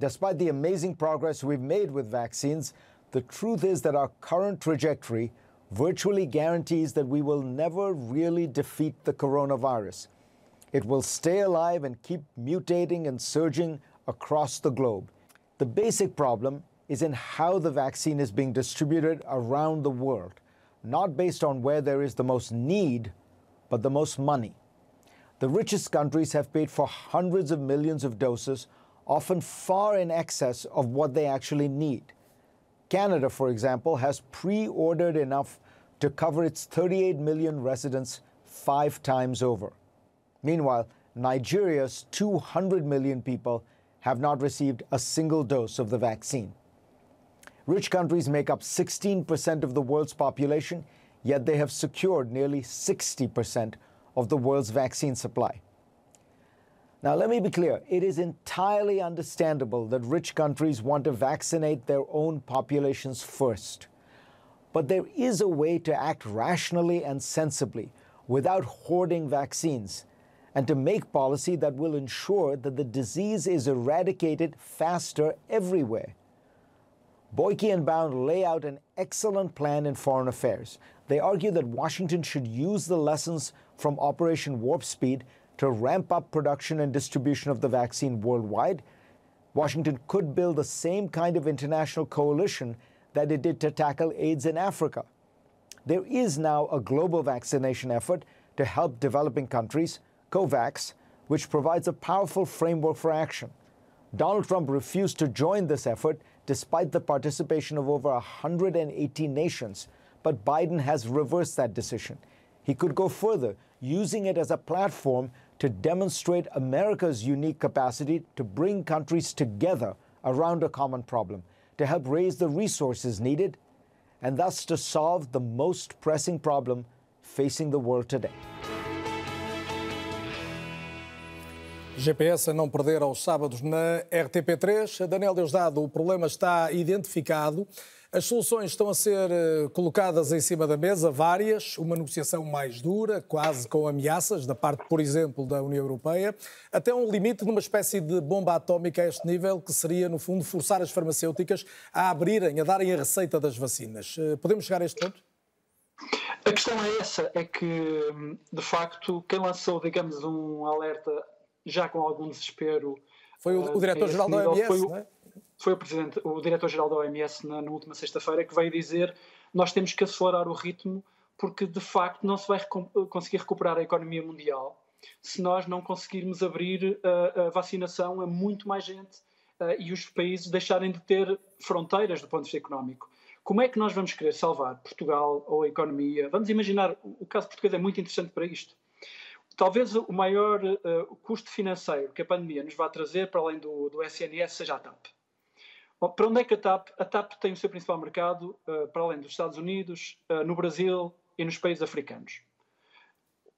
Despite the amazing progress we've made with vaccines, the truth is that our current trajectory virtually guarantees that we will never really defeat the coronavirus. It will stay alive and keep mutating and surging across the globe. The basic problem is in how the vaccine is being distributed around the world, not based on where there is the most need, but the most money. The richest countries have paid for hundreds of millions of doses, often far in excess of what they actually need. Canada, for example, has pre ordered enough to cover its 38 million residents five times over. Meanwhile, Nigeria's 200 million people have not received a single dose of the vaccine. Rich countries make up 16% of the world's population, yet they have secured nearly 60% of the world's vaccine supply. Now, let me be clear it is entirely understandable that rich countries want to vaccinate their own populations first. But there is a way to act rationally and sensibly without hoarding vaccines and to make policy that will ensure that the disease is eradicated faster everywhere. Boyke and Bound lay out an excellent plan in foreign affairs. They argue that Washington should use the lessons from Operation Warp Speed to ramp up production and distribution of the vaccine worldwide. Washington could build the same kind of international coalition that it did to tackle AIDS in Africa. There is now a global vaccination effort to help developing countries, COVAX, which provides a powerful framework for action. Donald Trump refused to join this effort despite the participation of over 180 nations. But Biden has reversed that decision. He could go further, using it as a platform to demonstrate America's unique capacity to bring countries together around a common problem, to help raise the resources needed, and thus to solve the most pressing problem facing the world today. GPS a não perder aos sábados na RTP3. Daniel Deusdado, o problema está identificado. As soluções estão a ser eh, colocadas em cima da mesa, várias, uma negociação mais dura, quase com ameaças, da parte, por exemplo, da União Europeia, até um limite de uma espécie de bomba atómica a este nível, que seria, no fundo, forçar as farmacêuticas a abrirem, a darem a receita das vacinas. Eh, podemos chegar a este ponto? A questão é essa, é que, de facto, quem lançou, digamos, um alerta já com algum desespero... Foi o, o eh, diretor-geral da OMS, foi o, não é? Foi o presidente, o diretor-geral da OMS na, na última sexta-feira que veio dizer nós temos que acelerar o ritmo porque de facto não se vai conseguir recuperar a economia mundial se nós não conseguirmos abrir a, a vacinação a muito mais gente e os países deixarem de ter fronteiras do ponto de vista económico. Como é que nós vamos querer salvar Portugal ou a economia? Vamos imaginar, o caso português é muito interessante para isto. Talvez o maior uh, custo financeiro que a pandemia nos vai trazer, para além do, do SNS, seja a TAP. Bom, para onde é que a TAP? A TAP tem o seu principal mercado, uh, para além dos Estados Unidos, uh, no Brasil e nos países africanos.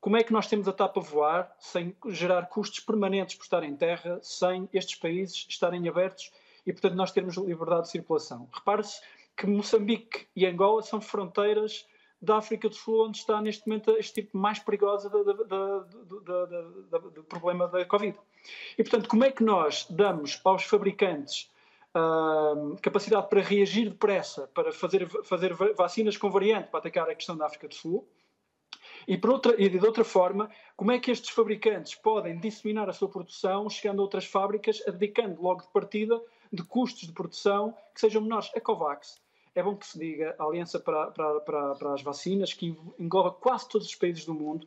Como é que nós temos a TAP a voar sem gerar custos permanentes por estar em terra, sem estes países estarem abertos e, portanto, nós termos liberdade de circulação? Repare-se que Moçambique e Angola são fronteiras da África do Sul, onde está neste momento a tipo mais perigosa do problema da Covid. E, portanto, como é que nós damos aos fabricantes capacidade para reagir depressa, para fazer, fazer vacinas com variante para atacar a questão da África do Sul. E, por outra, e de outra forma, como é que estes fabricantes podem disseminar a sua produção, chegando a outras fábricas, abdicando logo de partida de custos de produção que sejam menores? A COVAX, é bom que se diga, a Aliança para, para, para, para as Vacinas, que engloba quase todos os países do mundo,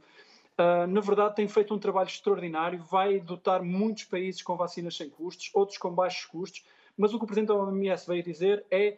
uh, na verdade tem feito um trabalho extraordinário, vai dotar muitos países com vacinas sem custos, outros com baixos custos, mas o que o Presidente da OMS veio dizer é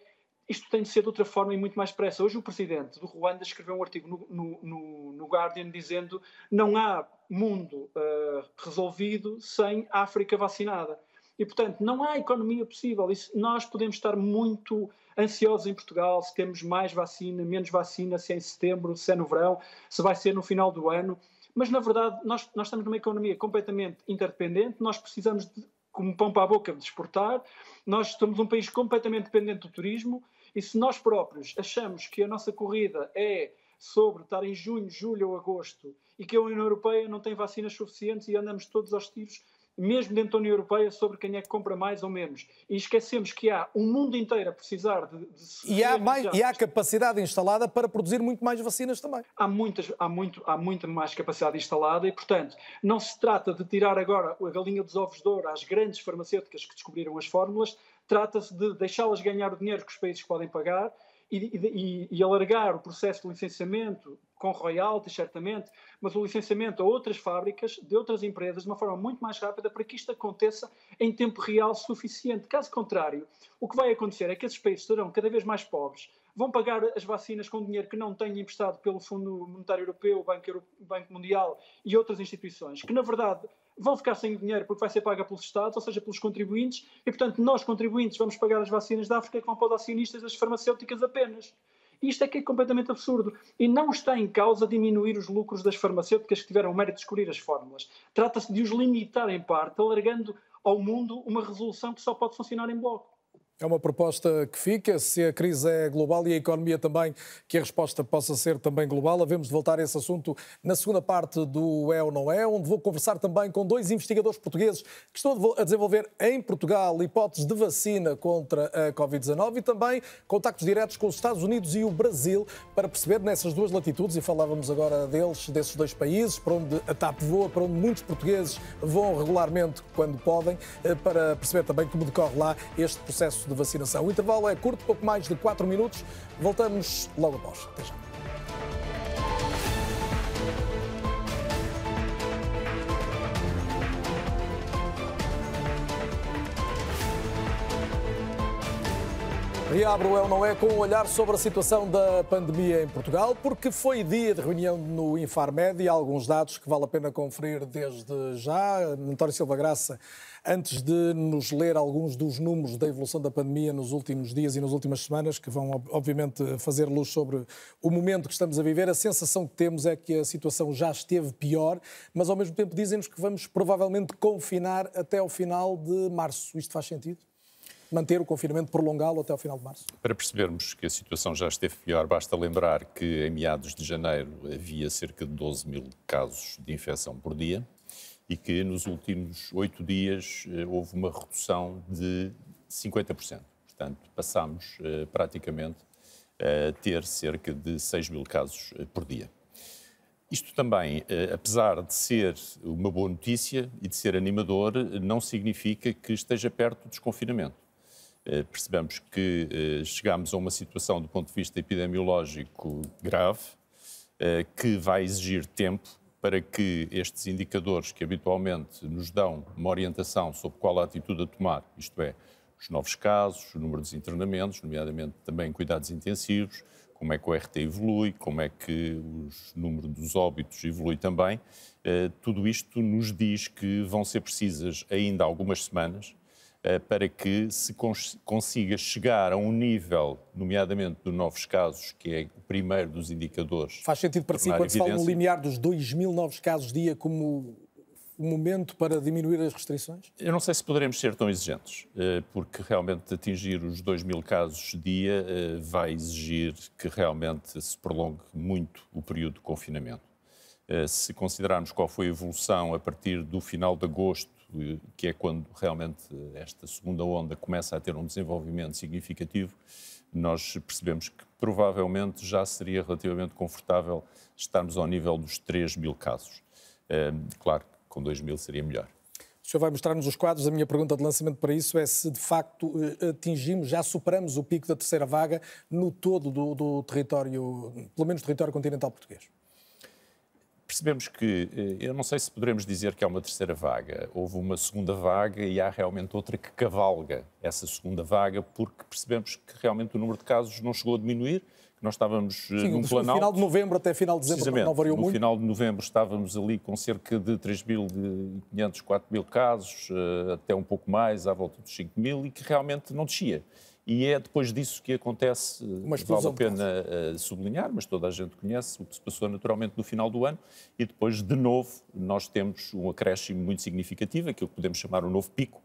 isto tem de ser de outra forma e muito mais pressa. Hoje o Presidente do Ruanda escreveu um artigo no, no, no Guardian dizendo não há mundo uh, resolvido sem África vacinada. E, portanto, não há economia possível. Isso, nós podemos estar muito ansiosos em Portugal se temos mais vacina, menos vacina, se é em setembro, se é no verão, se vai ser no final do ano. Mas, na verdade, nós, nós estamos numa economia completamente interdependente, nós precisamos de como pão para a boca de exportar. Nós somos um país completamente dependente do turismo e se nós próprios achamos que a nossa corrida é sobre estar em junho, julho ou agosto e que a União Europeia não tem vacinas suficientes e andamos todos aos tiros mesmo dentro da União Europeia, sobre quem é que compra mais ou menos. E esquecemos que há um mundo inteiro a precisar de. de e, há mais, e há capacidade instalada para produzir muito mais vacinas também. Há, muitas, há, muito, há muita mais capacidade instalada e, portanto, não se trata de tirar agora a galinha dos ovos de ouro às grandes farmacêuticas que descobriram as fórmulas, trata-se de deixá-las ganhar o dinheiro que os países podem pagar e, e, e, alargar o processo de licenciamento com royalties, certamente, mas o licenciamento a outras fábricas de outras empresas de uma forma muito mais rápida para que isto aconteça em tempo real suficiente. Caso contrário, o que vai acontecer é que esses países serão cada vez mais pobres, vão pagar as vacinas com dinheiro que não têm emprestado pelo Fundo Monetário Europeu, Banco, Europeu, o Banco Mundial e outras instituições, que na verdade vão ficar sem dinheiro porque vai ser paga pelos Estados, ou seja, pelos contribuintes, e portanto nós, contribuintes, vamos pagar as vacinas da África que vão para os acionistas das farmacêuticas apenas. Isto é que é completamente absurdo. E não está em causa diminuir os lucros das farmacêuticas que tiveram o mérito de descobrir as fórmulas. Trata-se de os limitar em parte, alargando ao mundo uma resolução que só pode funcionar em bloco. É uma proposta que fica, se a crise é global e a economia também, que a resposta possa ser também global. Havemos de voltar a esse assunto na segunda parte do É ou Não É, onde vou conversar também com dois investigadores portugueses que estão a desenvolver em Portugal hipóteses de vacina contra a Covid-19 e também contactos diretos com os Estados Unidos e o Brasil para perceber nessas duas latitudes, e falávamos agora deles, desses dois países, para onde a TAP voa, para onde muitos portugueses vão regularmente quando podem, eh, para perceber também como decorre lá este processo de vacinação. O intervalo é curto, pouco mais de 4 minutos. Voltamos logo após. Até já. Reabro é não é com um olhar sobre a situação da pandemia em Portugal, porque foi dia de reunião no Infarmed e há alguns dados que vale a pena conferir desde já. António Silva Graça, antes de nos ler alguns dos números da evolução da pandemia nos últimos dias e nas últimas semanas, que vão obviamente fazer luz sobre o momento que estamos a viver, a sensação que temos é que a situação já esteve pior, mas ao mesmo tempo dizem-nos que vamos provavelmente confinar até ao final de março. Isto faz sentido? manter o confinamento, prolongá-lo até ao final de março? Para percebermos que a situação já esteve pior, basta lembrar que em meados de janeiro havia cerca de 12 mil casos de infecção por dia e que nos últimos oito dias eh, houve uma redução de 50%. Portanto, passámos eh, praticamente a ter cerca de 6 mil casos eh, por dia. Isto também, apesar de ser uma boa notícia e de ser animador, não significa que esteja perto do desconfinamento. Percebemos que chegámos a uma situação do ponto de vista epidemiológico grave, que vai exigir tempo para que estes indicadores que habitualmente nos dão uma orientação sobre qual a atitude a tomar, isto é, os novos casos, o número de internamentos, nomeadamente também cuidados intensivos, como é que o RT evolui, como é que o número dos óbitos evolui também, tudo isto nos diz que vão ser precisas ainda algumas semanas eh, para que se consiga chegar a um nível, nomeadamente de novos casos, que é o primeiro dos indicadores. Faz sentido para si quando se fala no limiar dos 2 mil novos casos dia como o momento para diminuir as restrições? Eu não sei se poderemos ser tão exigentes, eh, porque realmente atingir os 2 mil casos dia eh, vai exigir que realmente se prolongue muito o período de confinamento. Se considerarmos qual foi a evolução a partir do final de agosto que é quando realmente esta segunda onda começa a ter um desenvolvimento significativo, nós percebemos que provavelmente já seria relativamente confortável estarmos ao nível dos 3 mil casos. Claro que com 2 mil seria melhor. O senhor vai mostrar-nos os quadros. A minha pergunta de lançamento para isso é se de facto eh, atingimos, já superamos o pico da terceira vaga no todo do, do território, pelo menos território continental português percebemos que, eh, eu não sei se poderemos dizer que há uma terceira vaga. Houve uma segunda vaga e há realmente outra que cavalga essa segunda vaga, porque percebemos que realmente o número de casos não chegou a diminuir, que nós estávamos eh, Sim, num plano final de novembro até final de dezembro não variou no muito. No final de novembro estávamos ali com cerca de 3.500, 4.000 casos, eh, até um pouco mais, à volta dos 5.000, e que realmente não descia. E é depois disso que acontece, vale a pena uh, sublinhar, mas toda a gente conhece o que se passou naturalmente no final do ano, e depois, de novo, nós temos um acréscimo muito significativo, aquilo que podemos chamar o um novo pico,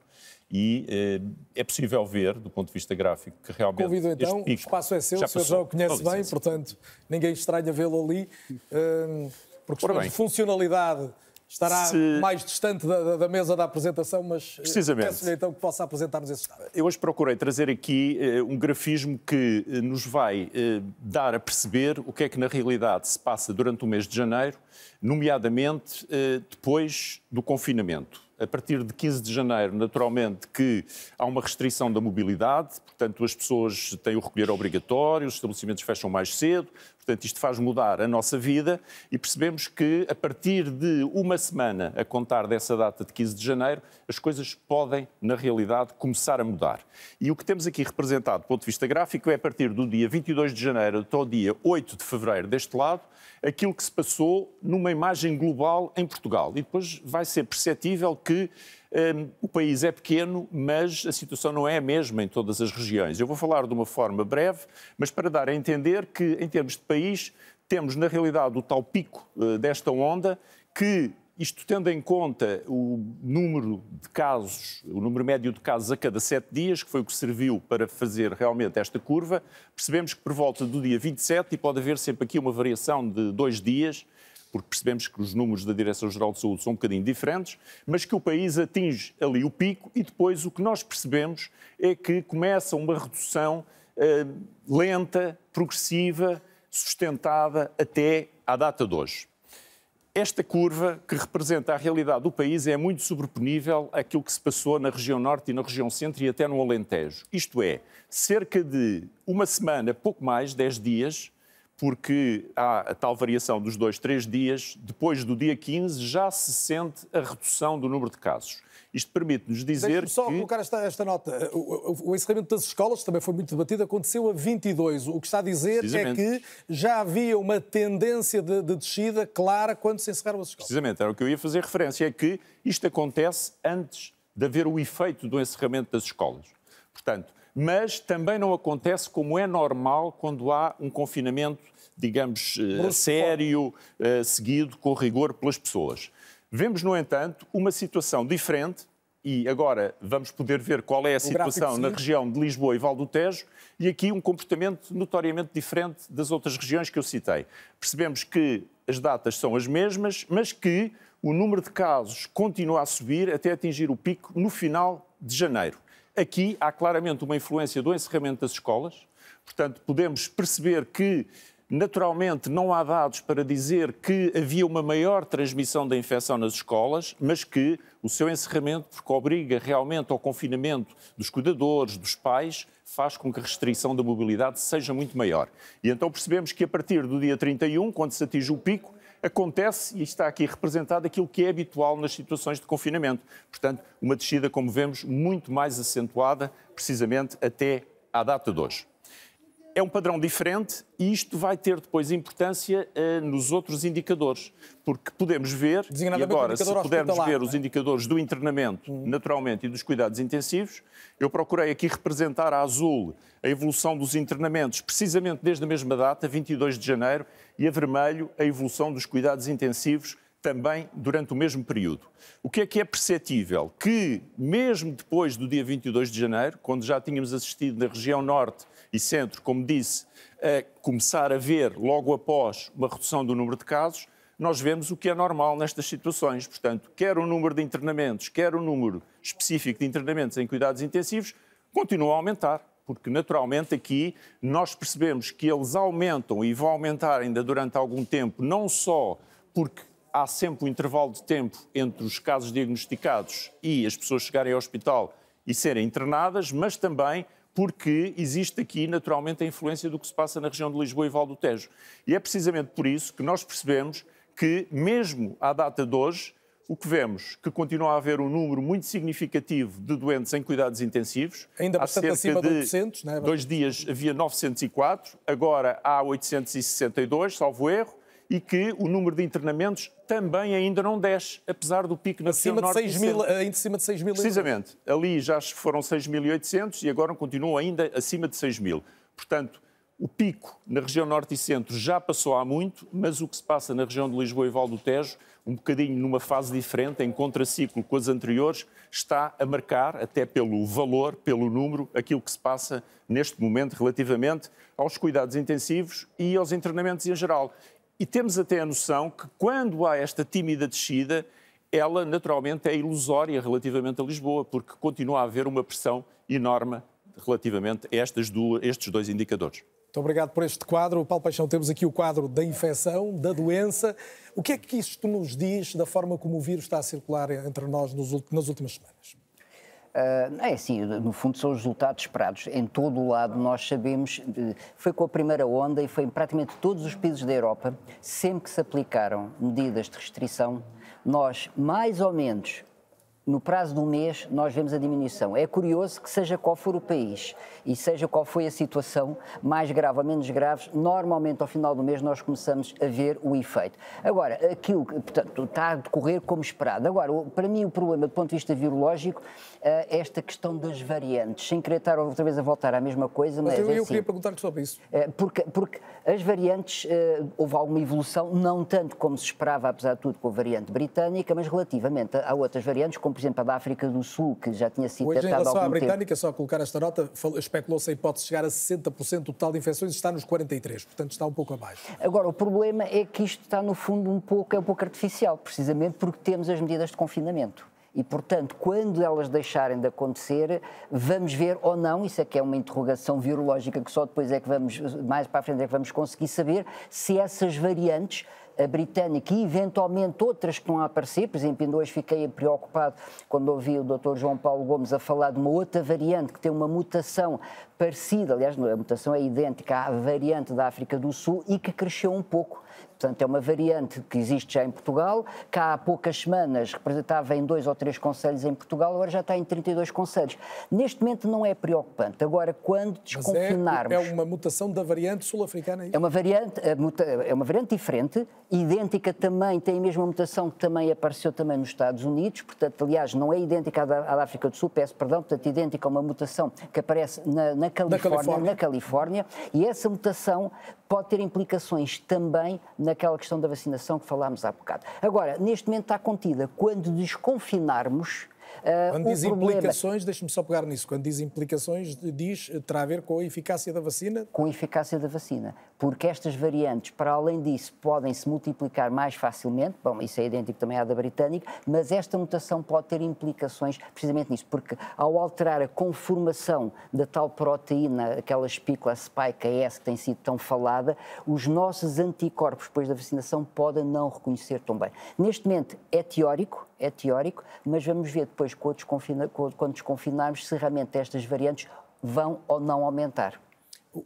e uh, é possível ver, do ponto de vista gráfico, que realmente. Convido então, pico o espaço é seu, já o senhor já o conhece bem, portanto, ninguém estranha vê-lo ali, uh, porque por funcionalidade estará se... mais distante da, da, mesa da apresentação, mas eh, peço-lhe então que possa apresentar-nos esse estado. Eu hoje procurei trazer aqui uh, um grafismo que uh, nos vai dar a perceber o que é que na realidade se passa durante o mês de janeiro, nomeadamente depois do confinamento a partir de 15 de janeiro, naturalmente, que há uma restrição da mobilidade, portanto, as pessoas têm o recolher obrigatório, os estabelecimentos fecham mais cedo, portanto, isto faz mudar a nossa vida e percebemos que, a partir de uma semana a contar dessa data de 15 de janeiro, as coisas podem, na realidade, começar a mudar. E o que temos aqui representado do ponto de vista gráfico é a partir do dia 22 de janeiro até o dia 8 de fevereiro deste lado, aquilo que se passou numa imagem global em Portugal. E depois vai ser perceptível que um, o país é pequeno, mas a situação não é a mesma em todas as regiões. Eu vou falar de uma forma breve, mas para dar a entender que, em termos de país, temos na realidade o tal pico uh, desta onda que isto tendo em conta o número de casos, o número médio de casos a cada sete dias, que foi o que serviu para fazer realmente esta curva, percebemos que por volta do dia 27, e pode haver sempre aqui uma variação de dois dias, porque percebemos que os números da Direção-Geral de Saúde são um bocadinho diferentes, mas que o país atinge ali o pico e depois o que nós percebemos é que começa uma redução uh, lenta, progressiva, sustentada até à data de hoje. Esta curva, que representa a realidade do país, é muito sobreponível àquilo que se passou na região norte e na região centro e até no Alentejo. Isto é, cerca de uma semana, pouco mais, dez dias, porque há a tal variação dos dois, três dias, depois do dia 15 já se sente a redução do número de casos. Isto permite-nos dizer só que... colocar esta, esta nota. O, o, o, encerramento das escolas também foi muito debatido, aconteceu a 22. O que está a dizer é que já havia uma tendência de, de, descida clara quando se encerraram as escolas. Precisamente, era o que eu ia fazer referência, é que isto acontece antes de haver o efeito do encerramento das escolas. Portanto, mas também não acontece como é normal quando há um confinamento, digamos, uh, sério, uh, seguido com rigor pelas pessoas. Vemos, no entanto, uma situação diferente e agora vamos poder ver qual é a situação na região de Lisboa e Val do Tejo e aqui um comportamento notoriamente diferente das outras regiões que eu citei. Percebemos que as datas são as mesmas, mas que o número de casos continua a subir até atingir o pico no final de janeiro. Aqui há claramente uma influência do encerramento das escolas, portanto, podemos perceber que Naturalmente, não há dados para dizer que havia uma maior transmissão da infecção nas escolas, mas que o seu encerramento, porque obriga realmente ao confinamento dos cuidadores, dos pais, faz com que a restrição da mobilidade seja muito maior. E então percebemos que a partir do dia 31, quando se atinge o pico, acontece, e está aqui representado, aquilo que é habitual nas situações de confinamento. Portanto, uma descida, como vemos, muito mais acentuada, precisamente até à data de hoje é um padrão diferente e isto vai ter depois importância uh, nos outros indicadores, porque podemos ver, e agora, se pudermos ver os indicadores do internamento, uhum. naturalmente, e dos cuidados intensivos, eu procurei aqui representar a azul a evolução dos internamentos, precisamente desde a mesma data, 22 de janeiro, e a vermelho a evolução dos cuidados intensivos, também durante o mesmo período. O que é que é perceptível? Que, mesmo depois do dia 22 de janeiro, quando já tínhamos assistido na região norte e centro, como disse, a começar a ver, logo após, uma redução do número de casos, nós vemos o que é normal nestas situações. Portanto, quer o número de internamentos, quer o número específico de internamentos em cuidados intensivos, continua a aumentar. Porque, naturalmente, aqui nós percebemos que eles aumentam e vão aumentar ainda durante algum tempo, não só porque há sempre um intervalo de tempo entre os casos diagnosticados e as pessoas chegarem ao hospital e serem internadas, mas também porque existe aqui, naturalmente, a influência do que se passa na região de Lisboa e Val do Tejo. E é precisamente por isso que nós percebemos que, mesmo à data de hoje, o que vemos que continua a haver um número muito significativo de doentes em cuidados intensivos. Ainda bastante acima de 800, não é? Dois dias havia 904, agora há 862, salvo erro e que o número de internamentos também ainda não desce, apesar do pico na acima de 6 mil, ainda acima de 6 mil. Precisamente. Ali já foram 6.800 e agora continuam ainda acima de 6 mil. Portanto, o pico na região norte e centro já passou há muito, mas o que se passa na região de Lisboa e Val do Tejo, um bocadinho numa fase diferente, em contraciclo com as anteriores, está a marcar, até pelo valor, pelo número, aquilo que se passa neste momento relativamente aos cuidados intensivos e aos internamentos em geral. E temos até a noção que quando há esta tímida descida, ela naturalmente é ilusória relativamente a Lisboa, porque continua a haver uma pressão enorme relativamente a estas duas, estes dois indicadores. Muito obrigado por este quadro. Paulo Paixão, temos aqui o quadro da infecção, da doença. O que é que isto nos diz da forma como o vírus está a circular entre nós nas últimas semanas? Uh, é assim, no fundo são os resultados esperados. Em todo o lado nós sabemos, foi com a primeira onda e foi em praticamente todos os países da Europa, sempre que se aplicaram medidas de restrição, nós mais ou menos no prazo de um mês nós vemos a diminuição. É curioso que seja qual for o país e seja qual foi a situação, mais grave ou menos grave, normalmente ao final do mês nós começamos a ver o efeito. Agora, aquilo portanto, está a decorrer como esperado. Agora, para mim o problema do ponto de vista virológico é esta questão das variantes, sem querer estar outra vez a voltar à mesma coisa, mas, mas eu, é eu queria perguntar-lhe sobre isso. É, porque, porque as variantes, eh, houve alguma evolução, não tanto como se esperava, apesar de tudo, com a variante britânica, mas relativamente a outras variantes, como por exemplo a da África do Sul, que já tinha sido Hoje, em relação à britânica, tempo. só colocar esta nota, especulou-se a hipótese de chegar a 60% do total de infecções, está nos 43%, portanto está um pouco abaixo. Agora, o problema é que isto está no fundo um pouco, é um pouco artificial, precisamente porque temos as medidas de confinamento. E, portanto, quando elas deixarem de acontecer, vamos ver ou não, isso é que é uma interrogação virológica que só depois é que vamos, mais para a frente é que vamos conseguir saber, se essas variantes a britânica e eventualmente outras que vão aparecer. Por exemplo, ainda hoje fiquei preocupado quando ouvi o Dr. João Paulo Gomes a falar de uma outra variante que tem uma mutação parecida, aliás, a mutação é idêntica à variante da África do Sul e que cresceu um pouco. Portanto, é uma variante que existe já em Portugal, que há poucas semanas representava em dois ou três conselhos em Portugal, agora já está em 32 conselhos. Neste momento não é preocupante. Agora, quando desconfinarmos... Mas é, é uma mutação da variante sul-africana? É, é uma variante, é uma variante diferente, idêntica também, tem a mesma mutação que também apareceu também nos Estados Unidos, portanto, aliás, não é idêntica à da, à da África do Sul, peço perdão, portanto, idêntica a uma mutação que aparece na, na, Califórnia, Califórnia. na Califórnia, e essa mutação pode ter implicações também naquela questão da vacinação que falámos há bocado. Agora, neste momento está contida. Quando desconfinarmos, quando diz problema... implicações, deixe-me só pegar nisso, quando diz implicações, diz terá a ver com a eficácia da vacina? Com a eficácia da vacina, porque estas variantes, para além disso, podem se multiplicar mais facilmente, bom, isso é idêntico também à da britânica, mas esta mutação pode ter implicações precisamente nisso, porque ao alterar a conformação da tal proteína, aquela espícula spike S que tem sido tão falada, os nossos anticorpos depois da vacinação podem não reconhecer tão bem. Neste momento é teórico, é teórico, mas vamos ver depois quando desconfinarmos se realmente estas variantes vão ou não aumentar.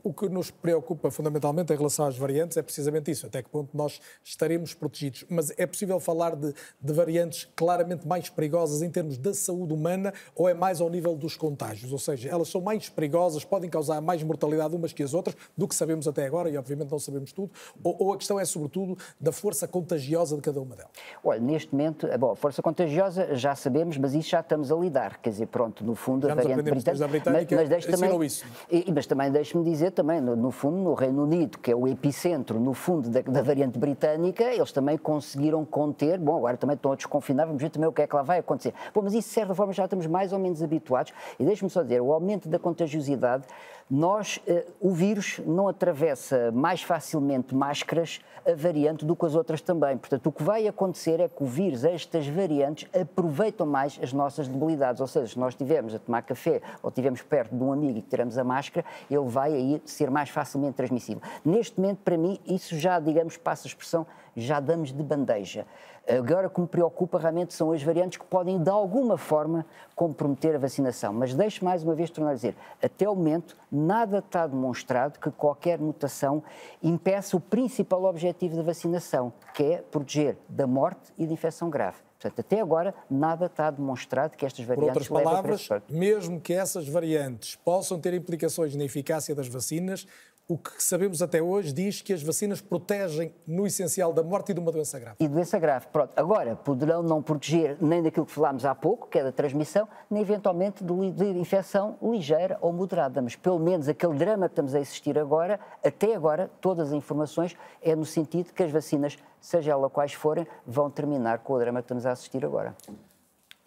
O que nos preocupa fundamentalmente em relação às variantes é precisamente isso, até que ponto nós estaremos protegidos. Mas é possível falar de, de, variantes claramente mais perigosas em termos da saúde humana ou é mais ao nível dos contágios? Ou seja, elas são mais perigosas, podem causar mais mortalidade umas que as outras, do que sabemos até agora, e obviamente não sabemos tudo, ou, ou a questão é sobretudo da força contagiosa de cada uma delas? Olha, neste momento, bom, a força contagiosa já sabemos, mas isso já estamos a lidar. Quer dizer, pronto, no fundo, já a variante britânica, britânica mas, mas também, isso. E, mas também deixe-me dizer dizer também, no, no, fundo, no Reino Unido, que é o epicentro, no fundo, da, da, variante britânica, eles também conseguiram conter. Bom, agora também estão a desconfinar, vamos ver também o que é que lá vai acontecer. Bom, mas isso, de certa forma, já estamos mais ou menos habituados. E deixe-me só dizer, o aumento da contagiosidade nós, eh, o vírus não atravessa mais facilmente máscaras a variante do que as outras também. Portanto, o que vai acontecer é que o vírus, estas variantes, aproveitam mais as nossas debilidades. Ou seja, se nós estivermos a tomar café ou estivermos perto de um amigo e tiramos a máscara, ele vai aí ser mais facilmente transmissível. Neste momento, para mim, isso já, digamos, passa a expressão, já damos de bandeja. Agora, o que me preocupa realmente são as variantes que podem, de alguma forma, comprometer a vacinação. Mas deixe mais uma vez tornar a dizer: até o momento, nada está demonstrado que qualquer mutação impeça o principal objetivo da vacinação, que é proteger da morte e da infecção grave. Portanto, até agora, nada está demonstrado que estas variantes. Por outras palavras, mesmo que essas variantes possam ter implicações na eficácia das vacinas, o que sabemos até hoje diz que as vacinas protegem, no essencial, da morte e de uma doença grave. E doença grave, pronto. Agora, poderão não proteger nem daquilo que falámos há pouco, que é da transmissão, nem eventualmente de infecção ligeira ou moderada. Mas pelo menos aquele drama que estamos a assistir agora, até agora, todas as informações é no sentido que as vacinas, seja elas quais forem, vão terminar com o drama que estamos a assistir agora.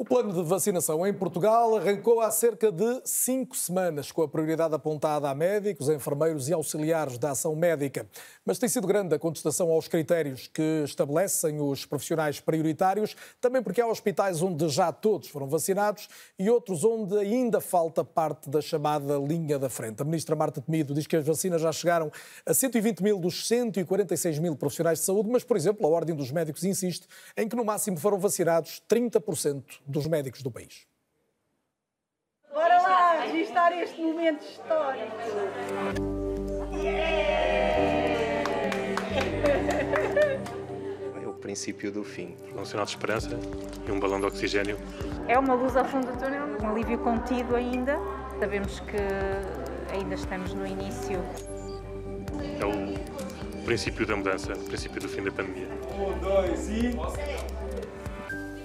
O plano de vacinação em Portugal arrancou há cerca de cinco semanas, com a prioridade apontada a médicos, enfermeiros e auxiliares da ação médica. Mas tem sido grande a contestação aos critérios que estabelecem os profissionais prioritários, também porque há hospitais onde já todos foram vacinados e outros onde ainda falta parte da chamada linha da frente. A ministra Marta Temido diz que as vacinas já chegaram a 120 mil dos 146 mil profissionais de saúde, mas, por exemplo, a Ordem dos Médicos insiste em que no máximo foram vacinados 30% dos médicos do país. Bora lá registrar este momento histórico. É o princípio do fim. Um sinal de esperança e um balão de oxigênio. É uma luz ao fundo do túnel, um alívio contido ainda. Sabemos que ainda estamos no início. É o princípio da mudança, o princípio do fim da pandemia. Um, dois e.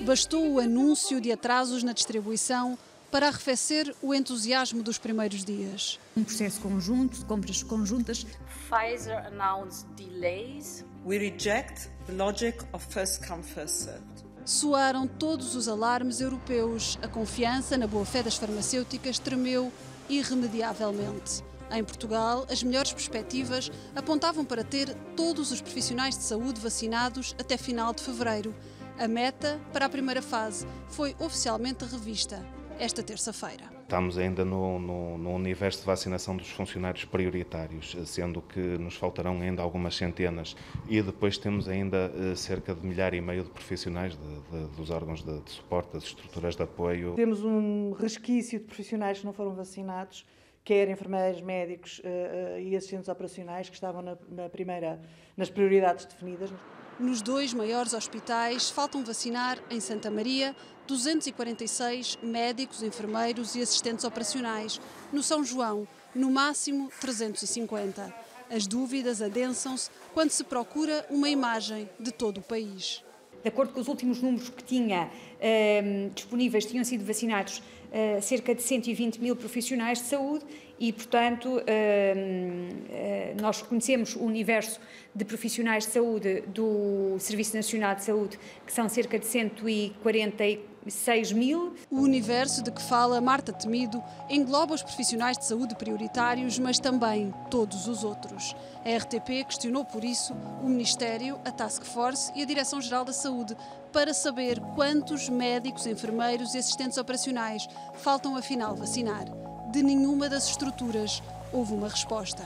Bastou o anúncio de atrasos na distribuição para arrefecer o entusiasmo dos primeiros dias. Um processo conjunto, de compras conjuntas. Pfizer announced delays. We reject the logic of first come, first served. Soaram todos os alarmes europeus. A confiança na boa-fé das farmacêuticas tremeu irremediavelmente. Em Portugal, as melhores perspectivas apontavam para ter todos os profissionais de saúde vacinados até final de fevereiro. A meta para a primeira fase foi oficialmente revista esta terça-feira. Estamos ainda no, no, no, universo de vacinação dos funcionários prioritários, sendo que nos faltarão ainda algumas centenas e depois temos ainda eh, cerca de milhar e meio de profissionais de, de, dos órgãos de, de suporte, das estruturas de apoio. Temos um resquício de profissionais que não foram vacinados, quer enfermeiros, médicos uh, uh, e assistentes operacionais que estavam na, na primeira, nas prioridades definidas. Nos dois maiores hospitais faltam vacinar em Santa Maria 246 médicos, enfermeiros e assistentes operacionais. No São João, no máximo 350. As dúvidas adensam-se quando se procura uma imagem de todo o país. De acordo com os últimos números que tinha eh, disponíveis, tinham sido vacinados eh, cerca de 120 mil profissionais de saúde e, portanto, eh, nós conhecemos o universo de profissionais de saúde do Serviço Nacional de Saúde, que são cerca de 140 6 mil. O universo de que fala Marta Temido engloba os profissionais de saúde prioritários, mas também todos os outros. A RTP questionou por isso o Ministério, a Task Force e a Direção-Geral da Saúde para saber quantos médicos, enfermeiros e assistentes operacionais faltam afinal vacinar. De nenhuma das estruturas houve uma resposta.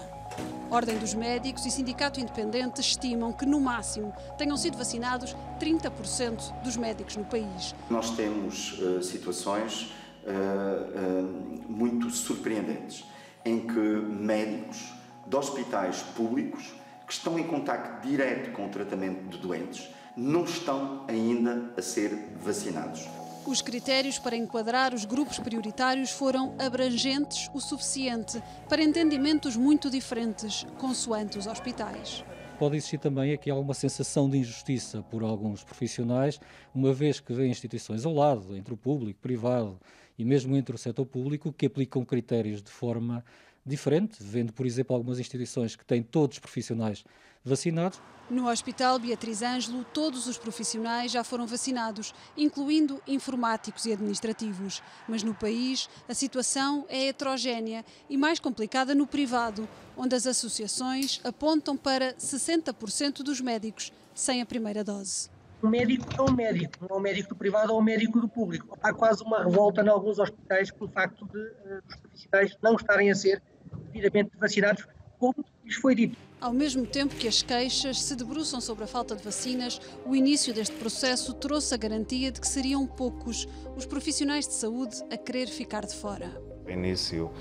Ordem dos Médicos e Sindicato Independente estimam que, no máximo, tenham sido vacinados 30% dos médicos no país. Nós temos uh, situações uh, uh, muito surpreendentes em que médicos de hospitais públicos que estão em contacto direto com o tratamento de doentes não estão ainda a ser vacinados. Os critérios para enquadrar os grupos prioritários foram abrangentes o suficiente para entendimentos muito diferentes, consoante os hospitais. Pode existir também aqui alguma sensação de injustiça por alguns profissionais, uma vez que vêm instituições ao lado, entre o público, privado e mesmo entre o setor público, que aplicam critérios de forma diferente, vendo, por exemplo, algumas instituições que têm todos os profissionais vacinados. No Hospital Beatriz Ângelo, todos os profissionais já foram vacinados, incluindo informáticos e administrativos. Mas no país, a situação é heterogénea e mais complicada no privado, onde as associações apontam para 60% dos médicos sem a primeira dose. O médico é um médico, não é um médico do privado ou um médico do público. Há quase uma revolta em alguns hospitais pelo facto de uh, os profissionais não estarem a ser devidamente vacinados, como lhes foi dito. Ao mesmo tempo que as queixas se debruçam sobre a falta de vacinas, o início deste processo trouxe a garantia de que seriam poucos os profissionais de saúde a querer ficar de fora. No início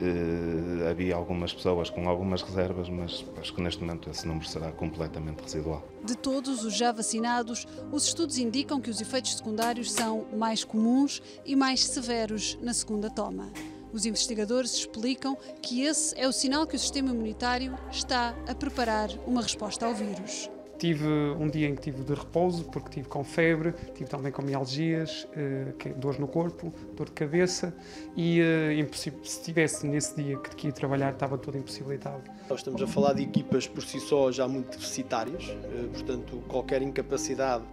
eh, havia algumas pessoas com algumas reservas, mas acho que neste momento esse número será completamente residual. De todos os já vacinados, os estudos indicam que os efeitos secundários são mais comuns e mais severos na segunda toma. Os investigadores explicam que esse é o sinal que o sistema imunitário está a preparar uma resposta ao vírus. Tive um dia em que tive de repouso, porque tive com febre, tive também com mialgias, uh, dor no corpo, dor de cabeça e uh, se estivesse nesse dia que ia trabalhar estava todo impossibilitado. Nós estamos a falar de equipas por si só já muito deficitárias, uh, portanto qualquer incapacidade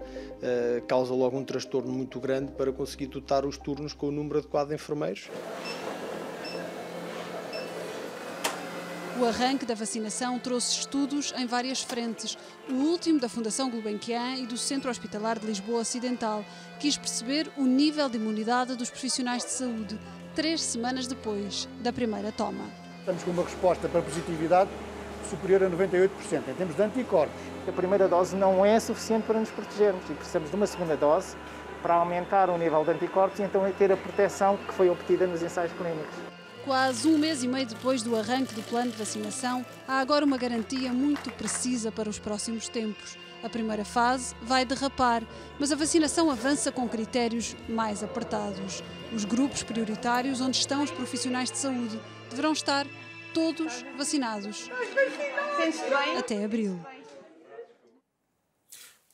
causa logo um transtorno muito grande para conseguir dotar os turnos com o número adequado de enfermeiros. O arranque da vacinação trouxe estudos em várias frentes. O último da Fundação Gulbenkian e do Centro Hospitalar de Lisboa Ocidental quis perceber o nível de imunidade dos profissionais de saúde, três semanas depois da primeira toma. Estamos com uma resposta para positividade superior a 98% em termos de anticorpos. A primeira dose não é suficiente para nos protegermos e precisamos de uma segunda dose para aumentar o nível de anticorpos e então ter a proteção que foi obtida nos ensaios clínicos. Quase um mês e meio depois do arranque do plano de vacinação, há agora uma garantia muito precisa para os próximos tempos. A primeira fase vai derrapar, mas a vacinação avança com critérios mais apertados. Os grupos prioritários onde estão os profissionais de saúde deverão estar todos vacinados até abril.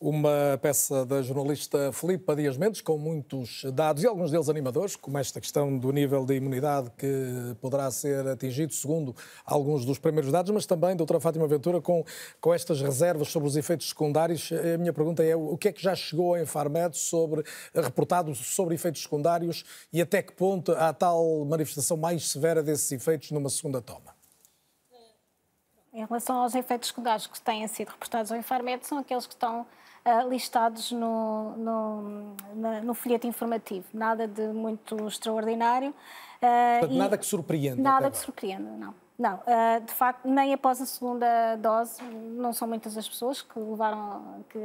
Uma peça da jornalista Filipa Dias Mendes, com muitos dados e alguns deles animadores, como esta questão do nível de imunidade que poderá ser atingido, segundo alguns dos primeiros dados, mas também, doutora Fátima Ventura, com, com estas reservas sobre os efeitos secundários. A minha pergunta é o que é que já chegou a Infarmed sobre, reportado sobre efeitos secundários e até que ponto há tal manifestação mais severa desses efeitos numa segunda toma? Em relação aos efeitos secundários que têm sido reportados ao Infarmed, são aqueles que estão uh, listados no, no, na, no folheto informativo. Nada de muito extraordinário. Uh, Portanto, nada que surpreenda. Nada que surpreenda, não. Não, uh, de facto, nem após a segunda dose, não são muitas as pessoas que levaram, que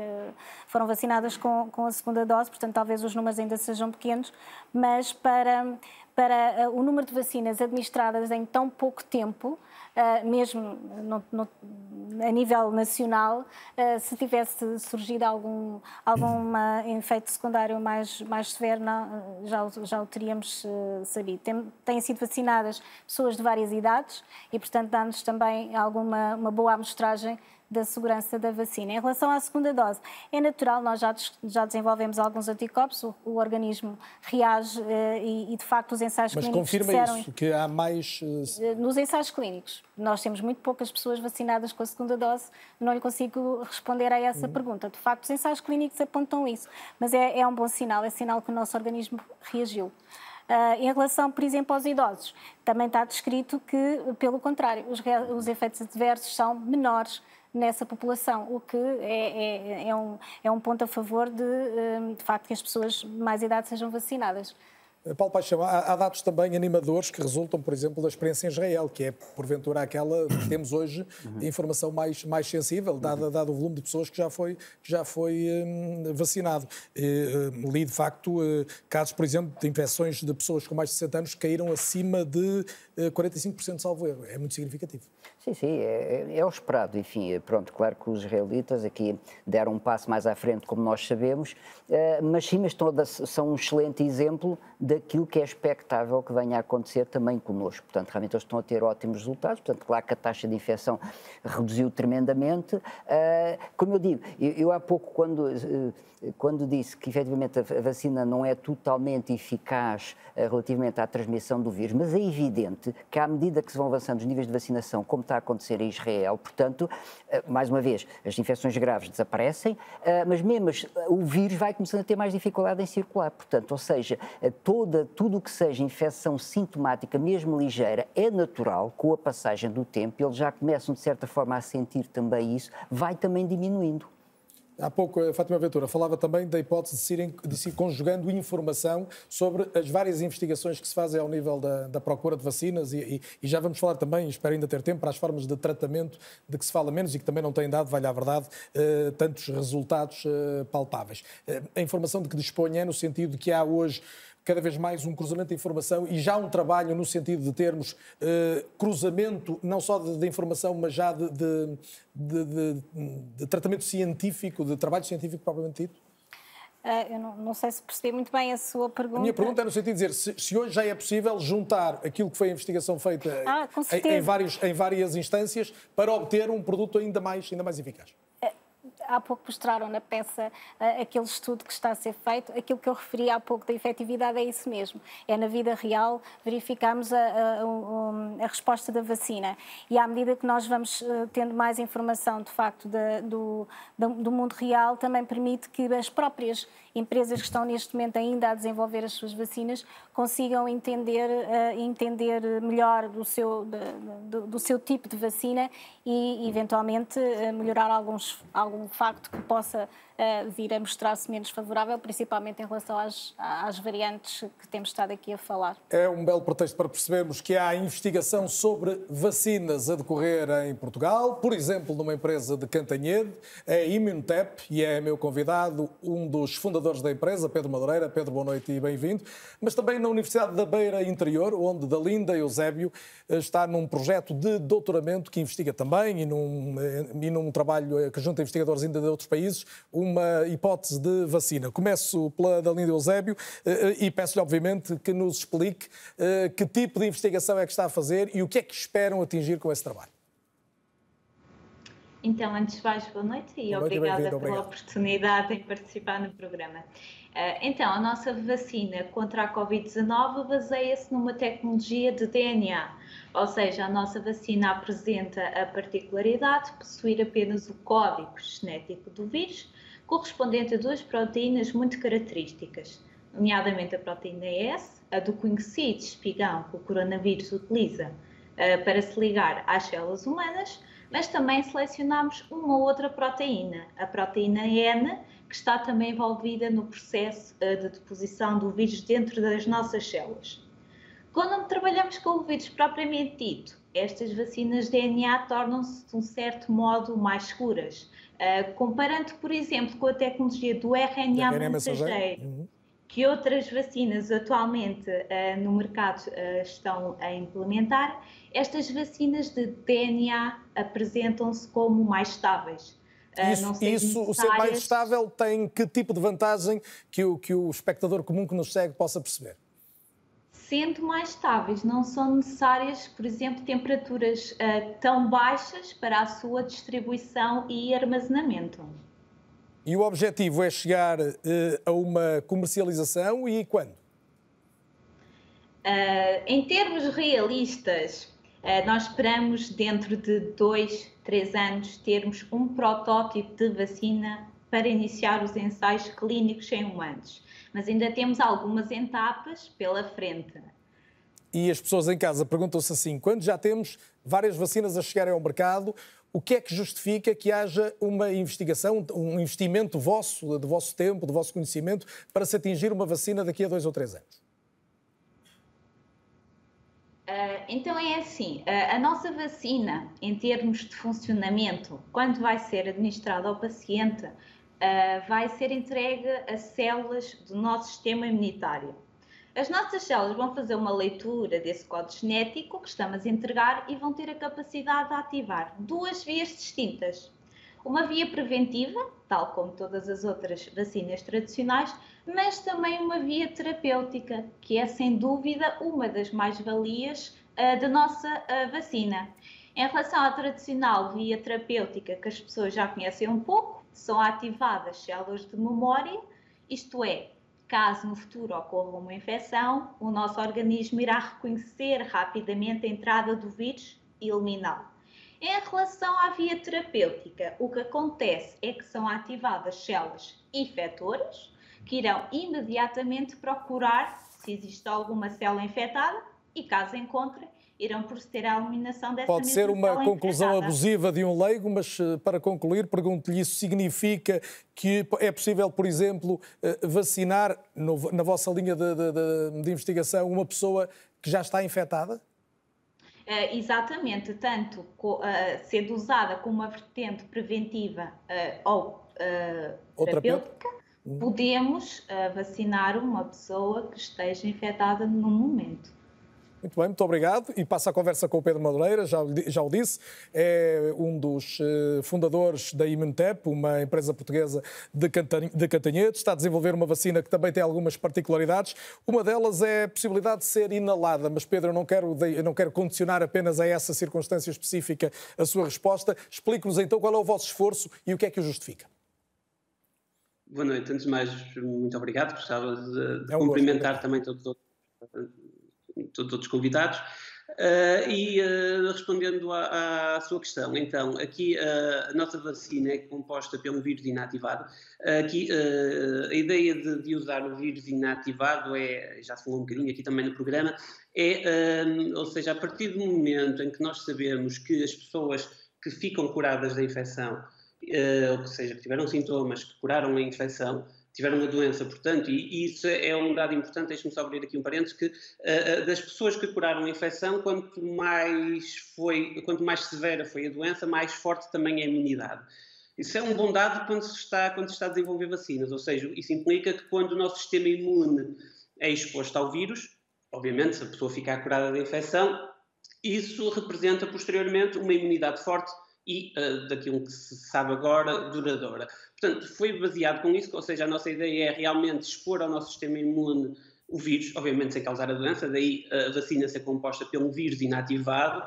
foram vacinadas com, com a segunda dose, portanto, talvez os números ainda sejam pequenos, mas para, para o número de vacinas administradas em tão pouco tempo, mesmo no, no, a nível nacional, uh, se tivesse surgido algum algum efeito secundário mais, mais severo, não, já, já o teríamos uh, sabido. Tem, têm sido vacinadas pessoas de várias idades e, portanto, dá-nos também alguma uma boa amostragem da segurança da vacina. Em relação à segunda dose, é natural, nós já, já desenvolvemos alguns anticorpos, o, o organismo reage eh, e, e, de facto, os ensaios Mas clínicos confirma disseram... isso, que há mais... Eh, nos ensaios clínicos, nós temos muito poucas pessoas vacinadas com a segunda dose, não lhe consigo responder a essa uhum. pergunta. De facto, os ensaios clínicos apontam isso, mas é, é um bom sinal, é sinal que o nosso organismo reagiu. Uh, em relação, por exemplo, aos idosos, também está descrito que, pelo contrário, os, os efeitos adversos são menores nessa população, o que é, é, é, um, é um ponto a favor de, hum, de facto, que as pessoas de mais idade sejam vacinadas. Eh, Paulo Paixão, há, há, dados também animadores que resultam, por exemplo, da experiência em Israel, que é, porventura, aquela que temos hoje de informação mais, mais sensível, dado, dado o volume de pessoas que já foi, que já foi hum, vacinado. E, hum, li, de facto, eh, casos, por exemplo, de infecções de pessoas com mais de 60 anos que caíram acima de 45% de salvo erro. É muito significativo. Sim, sim, é, é, é, o esperado. Enfim, pronto, claro que os israelitas aqui deram um passo mais à frente, como nós sabemos, eh, mas sim, mas todas são um excelente exemplo daquilo que é expectável que venha a acontecer também connosco. Portanto, realmente eles estão a ter ótimos resultados, portanto, claro que a taxa de infecção reduziu tremendamente. Eh, como eu digo, eu, eu há pouco, quando, eh, quando disse que efetivamente a vacina não é totalmente eficaz relativamente à transmissão do vírus, mas é evidente que à medida que se vão avançando os níveis de vacinação, como está a acontecer em Israel, portanto, mais uma vez, as infecções graves desaparecem, mas mesmo o vírus vai começando a ter mais dificuldade em circular. Portanto, ou seja, toda, tudo o que seja infecção sintomática, mesmo ligeira, é natural, com a passagem do tempo, eles já começam, de certa forma, a sentir também isso, vai também diminuindo. Há pouco a Fátima Ventura falava também da hipótese de se, ir, de se ir conjugando informação sobre as várias investigações que se fazem ao nível da, da procura de vacinas e, e, e, já vamos falar também, espero ainda ter tempo, para as formas de tratamento de que se fala menos e que também não têm dado, valha a verdade, eh, tantos resultados eh, palpáveis. Eh, a informação de que dispõe é no sentido de que há hoje cada vez mais um cruzamento de informação e já um trabalho no sentido de termos uh, cruzamento não só de, de informação, mas já de, de, de, tratamento científico, de trabalho científico propriamente dito? Uh, eu não, não, sei se percebi muito bem a sua pergunta. A minha pergunta é no sentido de dizer se, se hoje já é possível juntar aquilo que foi a investigação feita ah, em, em, vários, em várias instâncias para obter um produto ainda mais, ainda mais eficaz. Há pouco mostraram na peça aquele estudo que está a ser feito. Aquilo que eu referi há pouco da efetividade é isso mesmo. É na vida real verificarmos a, a, a resposta da vacina. E à medida que nós vamos uh, tendo mais informação, de facto, do, do mundo real, também permite que as próprias empresas que estão neste momento ainda a desenvolver as suas vacinas consigam entender, uh, entender melhor do seu, do, do, seu tipo de vacina e, eventualmente, uh, melhorar alguns, algum facto que possa vir a mostrar-se menos favorável, principalmente em relação às, às variantes que temos estado aqui a falar. É um belo pretexto para percebermos que há investigação sobre vacinas a decorrer em Portugal, por exemplo, numa empresa de Cantanhede, a Immunotep, e é meu convidado um dos fundadores da empresa, Pedro Madureira. Pedro, boa noite e bem-vindo. Mas também na Universidade da Beira Interior, onde Dalinda Eusébio eh, está num projeto de doutoramento que investiga também, e num, eh, e num trabalho que junta investigadores ainda de outros países, um uma hipótese de vacina. Começo pela Dalinda Eusébio eh, eh, e peço-lhe, obviamente, que nos explique eh, que tipo de investigação é que está a fazer e o que é que esperam atingir com esse trabalho. Então, antes de mais, boa noite e boa noite obrigada pela oportunidade em participar no programa. Então, a nossa vacina contra a Covid-19 baseia-se numa tecnologia de DNA, ou seja, a nossa vacina apresenta a particularidade de possuir apenas o código genético do vírus, correspondente a duas proteínas muito características, nomeadamente a proteína S, a do conhecido espigão que o coronavírus utiliza uh, para se ligar às células humanas, mas também selecionamos uma outra proteína, a proteína N, que está também envolvida no processo uh, de deposição do vírus dentro das nossas células. Quando trabalhamos com o vírus propriamente dito, estas vacinas de DNA tornam-se de um certo modo mais seguras. Uh, comparando, por exemplo, com a tecnologia do RNA, RNA mensageiro, uhum. que outras vacinas atualmente uh, no mercado uh, estão a implementar, estas vacinas de DNA apresentam-se como mais estáveis. Isso, isso o ser mais estável tem que tipo de vantagem que o, que o espectador comum que nos segue possa perceber? Sendo mais estáveis, não são necessárias, por exemplo, temperaturas uh, tão baixas para a sua distribuição e armazenamento. E o objetivo é chegar uh, a uma comercialização e quando? Uh, em termos realistas, nós esperamos dentro de dois, três anos termos um protótipo de vacina para iniciar os ensaios clínicos em humanos mas ainda temos algumas etapas pela frente. E as pessoas em casa perguntam-se assim: quando já temos várias vacinas a chegarem ao mercado, o que é que justifica que haja uma investigação, um investimento vosso, do vosso tempo, do vosso conhecimento, para se atingir uma vacina daqui a dois ou três anos? Uh, então é assim, uh, a nossa vacina, em termos de funcionamento, quando vai ser administrada ao paciente, uh, vai ser entregue a células do nosso sistema imunitário. As nossas células vão fazer uma leitura desse código genético que estamos a entregar e vão ter a capacidade de ativar duas vias distintas. Uma via preventiva, tal como todas as outras vacinas tradicionais, mas também uma via terapêutica, que é sem dúvida uma das mais-valias uh, da nossa uh, vacina. Em relação à tradicional via terapêutica, que as pessoas já conhecem um pouco, são ativadas células de memória, isto é, caso no futuro ocorra uma infecção, o nosso organismo irá reconhecer rapidamente a entrada do vírus e eliminá-lo. Em relação à via terapêutica, o que acontece é que são ativadas células infectoras que irão imediatamente procurar se existe alguma célula infectada e, caso encontrem, irão proceder à eliminação dessa Pode ser uma conclusão abusiva de um leigo, mas eh, para concluir, pergunto-lhe: isso significa que é possível, por exemplo, eh, vacinar, na vossa linha de, de, de, investigação, uma pessoa que já está infectada? Uh, exatamente, tanto uh, sendo usada como uma vertente preventiva uh, ou terapêutica, uhum. podemos vacinar uma pessoa que esteja infectada no momento. Muito bem, muito obrigado. E passo a conversa com o Pedro Madureira, já, já o disse, é um dos eh, fundadores da Imuntep, uma empresa portuguesa de, de Cantanhete. Está a desenvolver uma vacina que também tem algumas particularidades. Uma delas é a possibilidade de ser inalada, mas Pedro, eu não quero, eu não quero condicionar apenas a essa circunstância específica a sua resposta. Explique-nos então qual é o vosso esforço e o que é que o justifica. Boa noite. Antes de mais, muito obrigado. Gostava de, de é um cumprimentar gosto. também todos os todos os convidados. Uh, e uh, respondendo à, sua questão, então, aqui uh, a nossa vacina é composta pelo vírus inativado. aqui a ideia de, de, usar o vírus inativado é, já se falou um bocadinho aqui também no programa, é, ou seja, a partir do momento em que nós sabemos que as pessoas que ficam curadas da infecção, ou seja, que tiveram sintomas, que curaram a infecção, tiveram a doença, portanto, e, isso é um dado importante, deixe-me só abrir aqui um parênteses, que uh, das pessoas que curaram a infecção, quanto mais, foi, quanto mais severa foi a doença, mais forte também é a imunidade. Isso é um bom dado quando se está, quando se está a desenvolver vacinas, ou seja, isso implica que quando o nosso sistema imune é exposto ao vírus, obviamente, se a pessoa ficar curada da infecção, isso representa posteriormente uma imunidade forte e uh, daquilo que se sabe agora, duradoura. Portanto, foi baseado com isso, ou seja, a nossa ideia é realmente expor ao nosso sistema imune o vírus, obviamente sem causar a doença, daí a vacina ser composta pelo vírus inativado.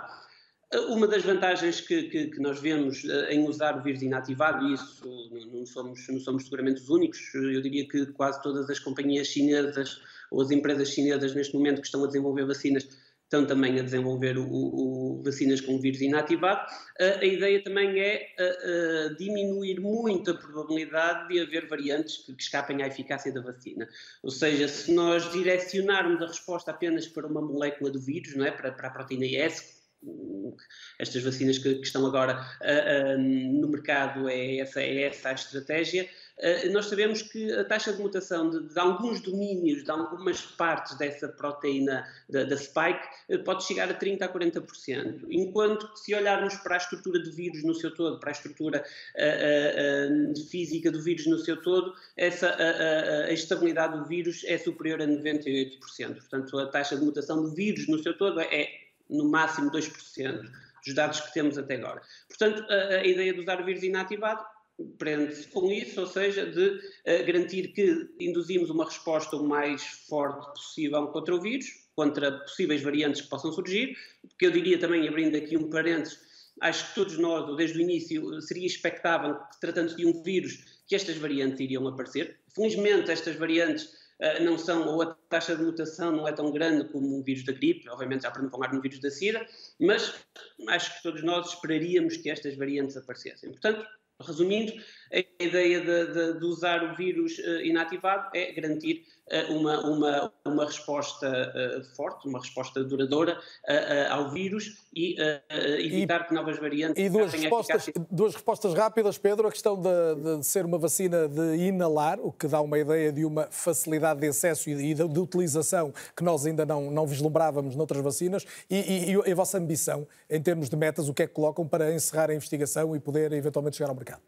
Eh, uma das vantagens que, que, que, nós vemos em usar o vírus inativado, e isso não somos, não somos seguramente os únicos, eu diria que quase todas as companhias chinesas ou as empresas chinesas neste momento que estão a desenvolver vacinas estão também a desenvolver o, o vacinas com vírus inativado. A ideia também é diminuir muito a probabilidade de haver variantes que, que, escapem à eficácia da vacina. Ou seja, se nós direcionarmos a resposta apenas para uma molécula do vírus, não é? para, para a proteína S, estas vacinas que, que estão agora uh, no mercado, é essa, é essa a estratégia. Uh, nós sabemos que a taxa de mutação de, de, alguns domínios, de algumas partes dessa proteína da, da spike, pode chegar a 30% a 40%, enquanto que se olharmos para a estrutura do vírus no seu todo, para a estrutura física do vírus no seu todo, essa, a estabilidade do vírus é superior a 98%. Portanto, a taxa de mutação do vírus no seu todo é no máximo 2% dos dados que temos até agora. Portanto, a, a ideia de usar o vírus inativado prende-se com isso, ou seja, de uh, garantir que induzimos uma resposta o mais forte possível contra o vírus, contra possíveis variantes que possam surgir, porque eu diria também, abrindo aqui um parênteses, acho que todos nós, desde o início, seria expectável que, tratando-se de um vírus, que estas variantes iriam aparecer. Felizmente, estas variantes eh, não são, ou a taxa de mutação não é tão grande como o vírus da gripe, obviamente já para não falar no vírus da SIDA, mas acho que todos nós esperaríamos que estas variantes aparecessem. Portanto, resumindo, a ideia de, de, de usar o vírus uh, inativado é garantir uma, uma, uma resposta uh, forte, uma resposta duradoura ao vírus e evitar e, que novas variantes. E duas respostas, duas respostas rápidas, Pedro. A questão de, de, ser uma vacina de inalar, o que dá uma ideia de uma facilidade de acesso e de, de utilização que nós ainda não, não vislumbrávamos noutras vacinas, e, e, e a vossa ambição em termos de metas, o que é que colocam para encerrar a investigação e poder eventualmente chegar ao mercado?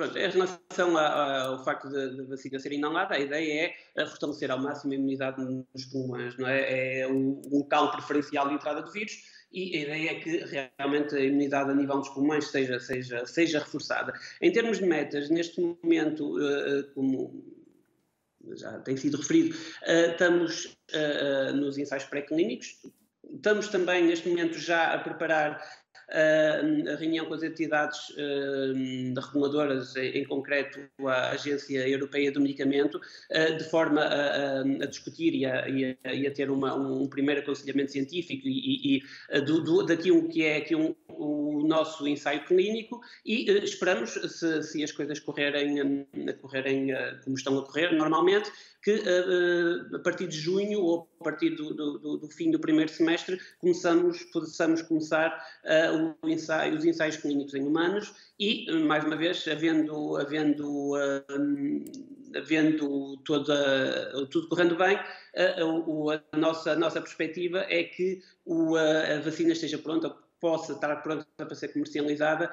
Pronto, em relação ao facto da vacina ser inalada, a ideia é fortalecer ao máximo a imunidade nos pulmões, não é? É o local preferencial de entrada do vírus e a ideia é que realmente a imunidade a nível dos pulmões seja, seja, seja reforçada. Em termos de metas, neste momento, eh, eh, como já tem sido referido, eh, estamos nos ensaios pré-clínicos, estamos também neste momento já a preparar a reunião com as entidades reguladoras, em concreto a Agência Europeia do Medicamento, ah, de forma a, a discutir e a, e a, ter uma, um primeiro aconselhamento científico e, e ah, do, do, daquilo que é aqui um, o nosso ensaio clínico e ah, esperamos, se, se as coisas correrem, correrem como estão a correr normalmente, que uh, a partir de junho ou a partir do, do, do, fim do primeiro semestre começamos, possamos começar uh, ensaio, os ensaios clínicos em humanos e, mais uma vez, havendo, havendo, uh, havendo toda, tudo correndo bem, a, nossa, a nossa perspectiva é que o, a vacina esteja pronta, possa estar pronta para ser comercializada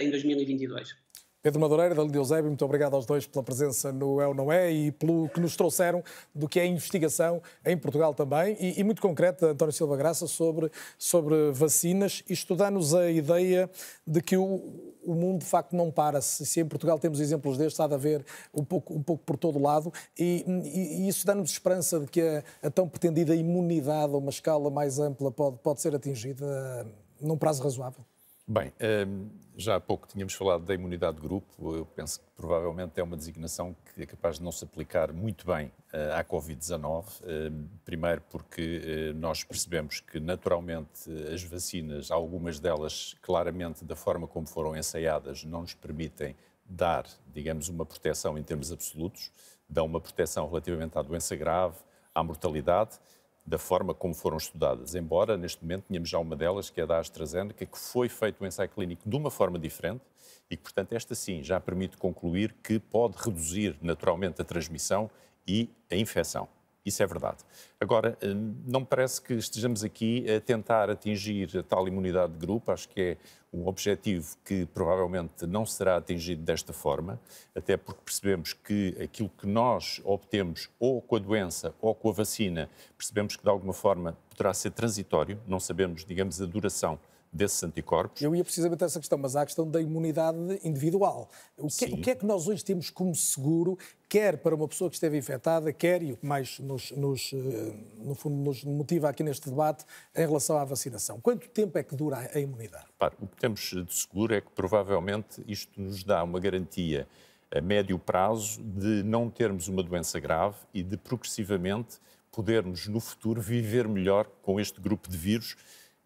em 2022. Pedro Madureira, Dalí Eusébio, muito obrigado aos dois pela presença no É ou Não É e pelo que nos trouxeram do que é investigação em Portugal também e, e muito concreto, António Silva Graça, sobre, sobre vacinas e estudar-nos a ideia de que o, o mundo de facto não para. Se, se em Portugal temos exemplos destes, há de haver um pouco, um pouco por todo lado e, e, e isso dá-nos esperança de que a, a, tão pretendida imunidade a uma escala mais ampla pode, pode ser atingida num prazo razoável. Bem, ehm, já há pouco tínhamos falado da imunidade de grupo. Eu penso que provavelmente é uma designação que é capaz de não se aplicar muito bem eh, à Covid-19. Ehm, primeiro, porque eh, nós percebemos que, naturalmente, as vacinas, algumas delas, claramente, da forma como foram ensaiadas, não nos permitem dar, digamos, uma proteção em termos absolutos, dão uma proteção relativamente à doença grave, à mortalidade da forma como foram estudadas, embora neste momento tenhamos já uma delas, que é da AstraZeneca, que foi feito um ensaio clínico de uma forma diferente e que, portanto, esta sim já permite concluir que pode reduzir naturalmente a transmissão e a infecção. Isso é verdade. Agora, eh, não me parece que estejamos aqui a tentar atingir a tal imunidade de grupo. Acho que é um objetivo que provavelmente não será atingido desta forma, até porque percebemos que aquilo que nós obtemos ou com a doença ou com a vacina, percebemos que de alguma forma poderá ser transitório, não sabemos, digamos, a duração desses anticorpos. Eu ia precisamente a essa questão, mas há a questão da imunidade individual. O que, o que, é que nós hoje temos como seguro, quer para uma pessoa que esteve infectada, quer, e o que mais nos, nos, eh, no fundo nos motiva aqui neste debate, em relação à vacinação? Quanto tempo é que dura a imunidade? Para, o que temos de seguro é que provavelmente isto nos dá uma garantia a médio prazo de não termos uma doença grave e de progressivamente podermos no futuro viver melhor com este grupo de vírus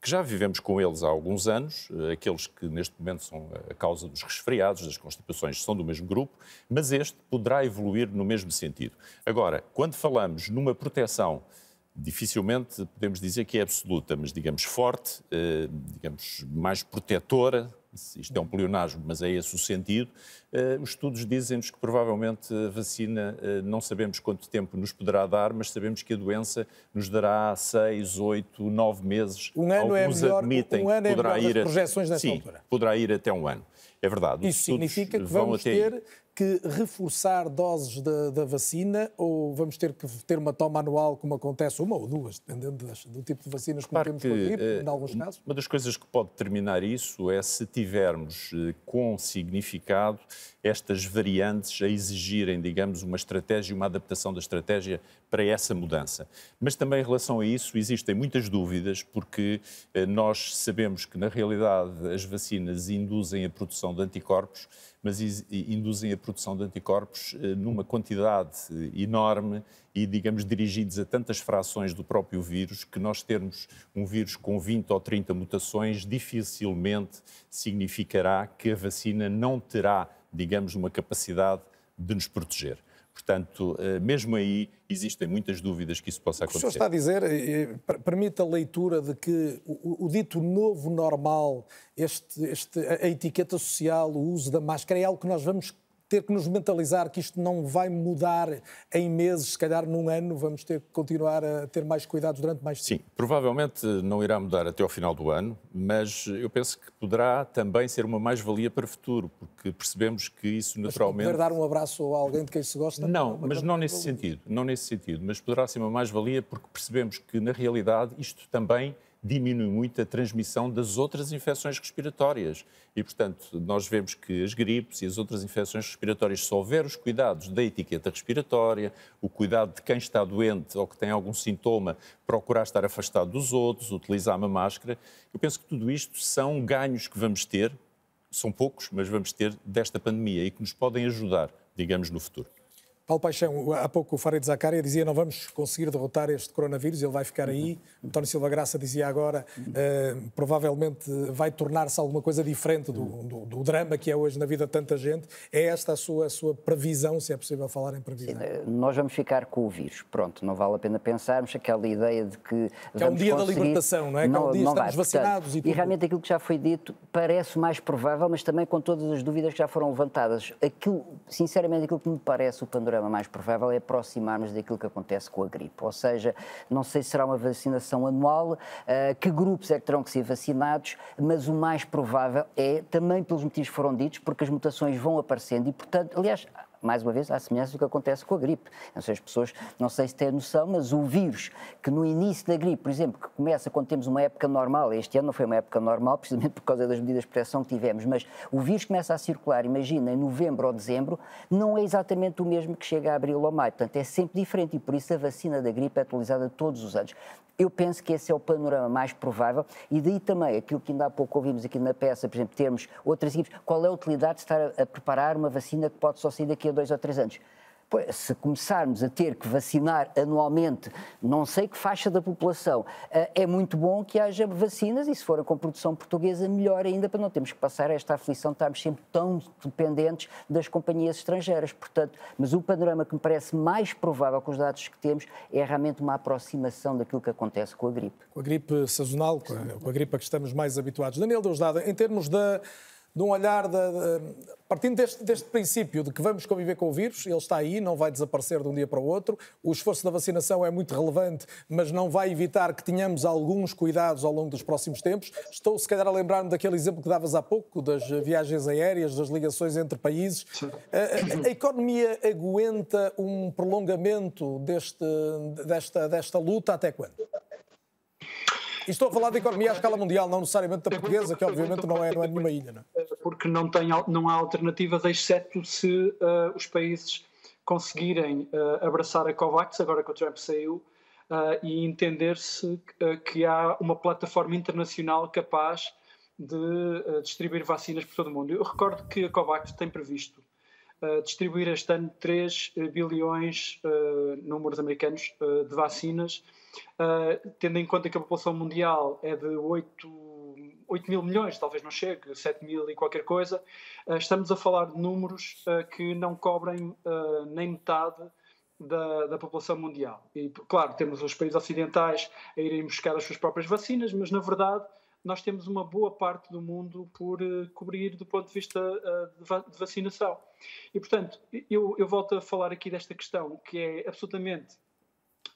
que já vivemos com eles há alguns anos, eh, aqueles que neste momento são a causa dos resfriados, das constipações, são do mesmo grupo, mas este poderá evoluir no mesmo sentido. Agora, quando falamos numa proteção dificilmente podemos dizer que é absoluta, mas digamos forte, eh, digamos mais protetora, isto é um pleonasmo, mas é esse o sentido. Eh, os estudos dizem-nos que provavelmente a vacina eh, não sabemos quanto tempo nos poderá dar, mas sabemos que a doença nos dará seis, oito, nove meses. Um ano Alguns é melhor, admitem um ano que poderá é melhor ir projeções nesta sim, altura. poderá ir até um ano. É verdade. Isso significa que vamos ter que reforçar doses da, da, vacina ou vamos ter que ter uma toma anual, como acontece, uma ou duas, dependendo das, do tipo de vacinas que claro temos que, com a gripe, uh, em alguns casos? Uma das coisas que pode determinar isso é se tivermos uh, com significado estas variantes a exigirem, digamos, uma estratégia, uma adaptação da estratégia para essa mudança. Mas também em relação a isso existem muitas dúvidas, porque uh, nós sabemos que, na realidade, as vacinas induzem a produção de anticorpos, mas induzem a produção de anticorpos eh, numa quantidade enorme e, digamos, dirigidos a tantas frações do próprio vírus que nós termos um vírus com 20 ou 30 mutações dificilmente significará que a vacina não terá, digamos, uma capacidade de nos proteger. Portanto, eh, mesmo aí existem muitas dúvidas que isso possa acontecer. O senhor está a dizer, permite a leitura de que o, o dito novo normal, este, este, a etiqueta social, o uso da máscara, é algo que nós vamos ter que nos mentalizar que isto não vai mudar em meses, se calhar num ano, vamos ter que continuar a ter mais cuidados durante mais tempo? Sim, provavelmente não irá mudar até ao final do ano, mas eu penso que poderá também ser uma mais-valia para o futuro, porque percebemos que isso naturalmente... Mas poder dar um abraço a alguém de quem se gosta... Não, é mas não nesse sentido, não nesse sentido, mas poderá ser uma mais-valia porque percebemos que, na realidade, isto também diminui muito a transmissão das outras infecções respiratórias. E, portanto, nós vemos que as gripes e as outras infecções respiratórias, se houver os cuidados da etiqueta respiratória, o cuidado de quem está doente ou que tem algum sintoma, procurar estar afastado dos outros, utilizar uma máscara, eu penso que tudo isto são ganhos que vamos ter, são poucos, mas vamos ter desta pandemia e que nos podem ajudar, digamos, no futuro. Paulo Paixão, há pouco o Farid Zaccaria dizia não vamos conseguir derrotar este coronavírus, ele vai ficar aí. Uhum. António Silva Graça dizia agora uh, provavelmente vai tornar-se alguma coisa diferente do, do, do, drama que é hoje na vida de tanta gente. É esta a sua, a sua previsão, se é possível falar em previsão? Sim, eh, nós vamos ficar com o vírus. Pronto, não vale a pena pensarmos aquela ideia de que. que é um dia conseguir... da libertação, não é? Que não, é um dia estamos vai. vacinados Portanto, e tudo. E realmente aquilo que já foi dito parece mais provável, mas também com todas as dúvidas que já foram levantadas. Aquilo, sinceramente, aquilo que me parece o panorama mais provável é aproximarmos daquilo que acontece com a gripe. Ou seja, não sei se será uma vacinação anual, uh, que grupos é que terão que ser vacinados, mas o mais provável é, também pelos motivos que foram ditos, porque as mutações vão aparecendo e, portanto, aliás, mais uma vez, à semelhança do que acontece com a gripe. Não sei, as pessoas, não sei se têm noção, mas o vírus que no início da gripe, por exemplo, que começa quando temos uma época normal, este ano não foi uma época normal, precisamente por causa das medidas de proteção que tivemos, mas o vírus começa a circular, imagina, em novembro ou dezembro, não é exatamente o mesmo que chega a abril ou maio, portanto é sempre diferente e por isso a vacina da gripe é atualizada todos os anos. Eu penso que esse é o panorama mais provável e daí também aquilo que ainda há pouco ouvimos aqui na peça, por exemplo, termos outras equipes, qual é a utilidade de estar a, a preparar uma vacina que pode só sair daqui a dois ou três anos? Pois, se começarmos a ter que vacinar anualmente não sei que faixa da população, eh, é muito bom que haja vacinas e se for com produção portuguesa, melhor ainda, para não termos que passar esta aflição de estarmos sempre tão dependentes das companhias estrangeiras. Portanto, mas o panorama que me parece mais provável com os dados que temos é realmente uma aproximação daquilo que acontece com a gripe. Com a gripe sazonal, com a, com a gripe a que estamos mais habituados. Daniel Deusdada, em termos da de um olhar, de, de, partindo deste, deste, princípio de que vamos conviver com o vírus, ele está aí, não vai desaparecer de um dia para o outro, o esforço da vacinação é muito relevante, mas não vai evitar que tenhamos alguns cuidados ao longo dos próximos tempos. Estou, se calhar, a lembrar-me daquele exemplo que davas há pouco, das viagens aéreas, das ligações entre países. A, a, a, economia aguenta um prolongamento deste, desta, desta luta até quando? E estou a falar de economia à escala mundial, não necessariamente da portuguesa, que obviamente não é, não é nenhuma ilha. Não é? Porque não, tem, não há alternativas, exceto se uh, os países conseguirem uh, abraçar a COVAX, agora que o Trump saiu, uh, e entender-se que há uma plataforma internacional capaz de distribuir vacinas por todo o mundo. Eu recordo que a COVAX tem previsto distribuir este ano 3 bilhões, números americanos, de vacinas uh, tendo em conta que a população mundial é de 8, 8 mil milhões, talvez não chegue, 7 mil e qualquer coisa, uh, estamos a falar de números uh, que não cobrem nem metade da, da, população mundial. E, claro, temos os países ocidentais a irem buscar as suas próprias vacinas, mas, na verdade, nós temos uma boa parte do mundo por cobrir do ponto de vista de, vacinação. E, portanto, eu, eu volto a falar aqui desta questão que é absolutamente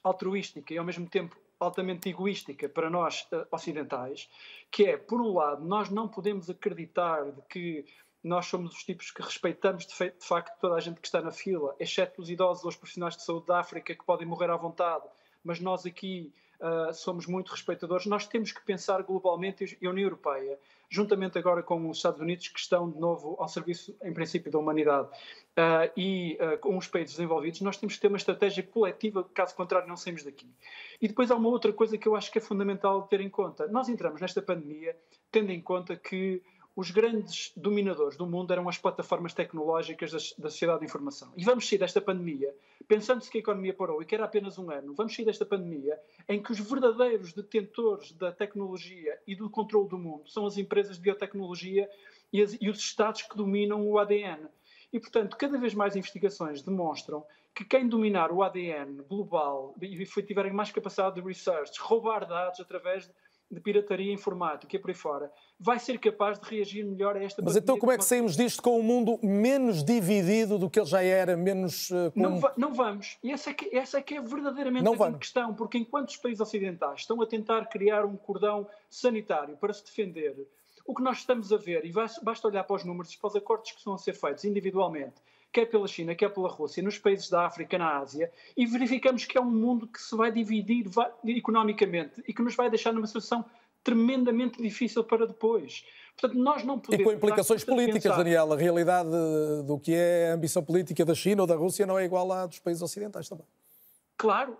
altruística e, ao mesmo tempo, altamente egoística para nós uh, ocidentais, que é, por um lado, nós não podemos acreditar de que nós somos os tipos que respeitamos de, de, facto toda a gente que está na fila, exceto os idosos ou os profissionais de saúde da África que podem morrer à vontade, mas nós aqui uh, somos muito respeitadores. Nós temos que pensar globalmente e a União Europeia, juntamente agora com os Estados Unidos, que estão de novo ao serviço, em princípio, da humanidade, uh, e uh, com os países desenvolvidos, nós temos que ter uma estratégia coletiva, caso contrário, não saímos daqui. E depois há uma outra coisa que eu acho que é fundamental ter em conta. Nós entramos nesta pandemia tendo em conta que os grandes dominadores do mundo eram as plataformas tecnológicas da, da sociedade de informação. E vamos sair desta pandemia, pensando-se que a economia parou e que era apenas um ano, vamos sair desta pandemia em que os verdadeiros detentores da tecnologia e do controle do mundo são as empresas de biotecnologia e, as, e os Estados que dominam o ADN. E, portanto, cada vez mais investigações demonstram que quem dominar o ADN global e tiverem mais capacidade de research, roubar dados através de de pirataria informática e por aí fora, vai ser capaz de reagir melhor a esta Mas então como é que saímos disto com um mundo menos dividido do que ele já era, menos... Uh, não, va não, vamos. E essa é que, essa é, que é verdadeiramente não a grande questão, porque enquanto os países ocidentais estão a tentar criar um cordão sanitário para se defender, o que nós estamos a ver, e basta olhar para os números, para os acordos que estão a ser feitos individualmente, quer pela China, quer pela Rússia, nos países da África, na Ásia, e verificamos que é um mundo que se vai dividir vai, economicamente e que nos vai deixar numa situação tremendamente difícil para depois. Portanto, nós não podemos... E com implicações políticas, pensar... Daniel. A realidade do que é a ambição política da China ou da Rússia não é igual à dos países ocidentais também. Claro,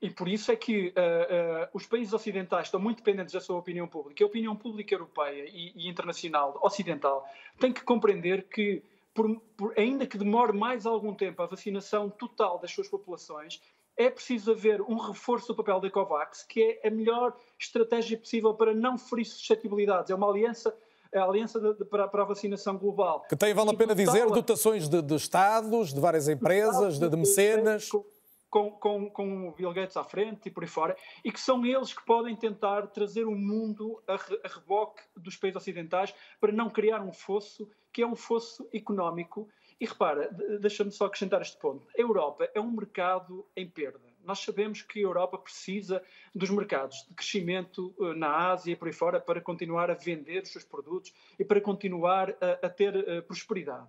e por isso é que uh, uh, os países ocidentais estão muito dependentes da sua opinião pública. A opinião pública europeia e, e internacional, ocidental, tem que compreender que por, por, ainda que demore mais algum tempo a vacinação total das suas populações, é preciso haver um reforço do papel da COVAX, que é a melhor estratégia possível para não ferir suscetibilidades. É uma aliança a aliança de, de, para, para, a vacinação global. Que tem, vale a pena dizer, dotações de, de Estados, de várias empresas, de, de mecenas. Com, com, com, com o Bill Gates à frente e por aí fora, e que são eles que podem tentar trazer o mundo a, a reboque dos países ocidentais para não criar um fosso que é um fosso económico. E repara, deixa-me só acrescentar este ponto. A Europa é um mercado em perda. Nós sabemos que a Europa precisa dos mercados de crescimento eh, na Ásia e por aí fora para continuar a vender os seus produtos e para continuar a, a ter uh, prosperidade.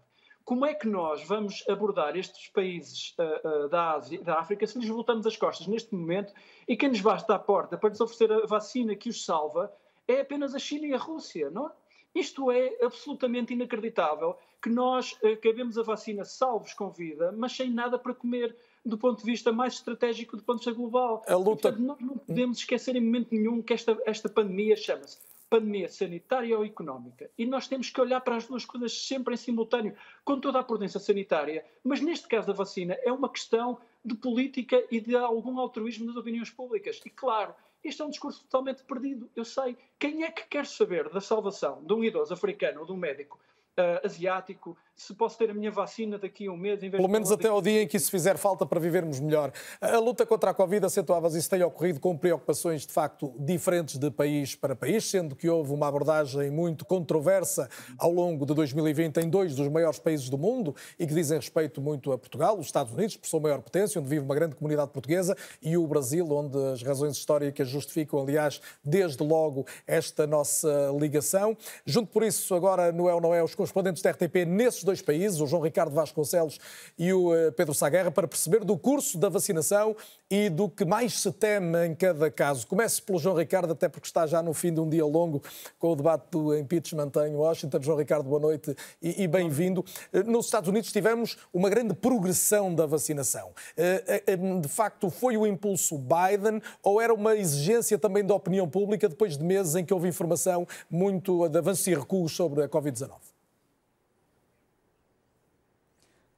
Como é que nós vamos abordar estes países uh, uh, da Ásia, da África, se lhes voltamos as costas neste momento e quem nos basta à porta para lhes oferecer a vacina que os salva é apenas a China e a Rússia, não é? Isto é absolutamente inacreditável que nós acabemos a vacina salvos com vida, mas sem nada para comer do ponto de vista mais estratégico do ponto de vista global. A luta... E, portanto, nós não podemos esquecer em momento nenhum que esta, esta pandemia chama-se pandemia sanitária ou económica. E nós temos que olhar para as duas coisas sempre em simultâneo, com toda a prudência sanitária. Mas neste caso da vacina é uma questão de política e de algum altruísmo das opiniões públicas. E claro, este é um discurso totalmente perdido. Eu sei. Quem é que quer saber da salvação de um idoso africano ou de um médico uh, asiático se posso ter a minha vacina daqui a um mês. Pelo menos até ao dia em que isso fizer falta para vivermos melhor. A luta contra a Covid, acentuavas isso, tem ocorrido com preocupações de facto diferentes de país para país, sendo que houve uma abordagem muito controversa ao longo de 2020 em dois dos maiores países do mundo e que dizem respeito muito a Portugal, os Estados Unidos, por sua maior potência, onde vive uma grande comunidade portuguesa, e o Brasil, onde as razões históricas justificam, aliás, desde logo esta nossa ligação. Junto por isso, agora no É ou Não É, os correspondentes da RTP nesses dois países, o João Ricardo Vasconcelos e o eh, Pedro Saguerra, para perceber do curso da vacinação e do que mais se teme em cada caso. Comece pelo João Ricardo, até porque está já no fim de um dia longo com o debate do impeachment em Washington. João Ricardo, boa noite e, e bem-vindo. Eh, nos Estados Unidos tivemos uma grande progressão da vacinação. Eh, de facto, foi o impulso Biden ou era uma exigência também da opinião pública depois de meses em que houve informação muito de avanços e recuos sobre a Covid-19?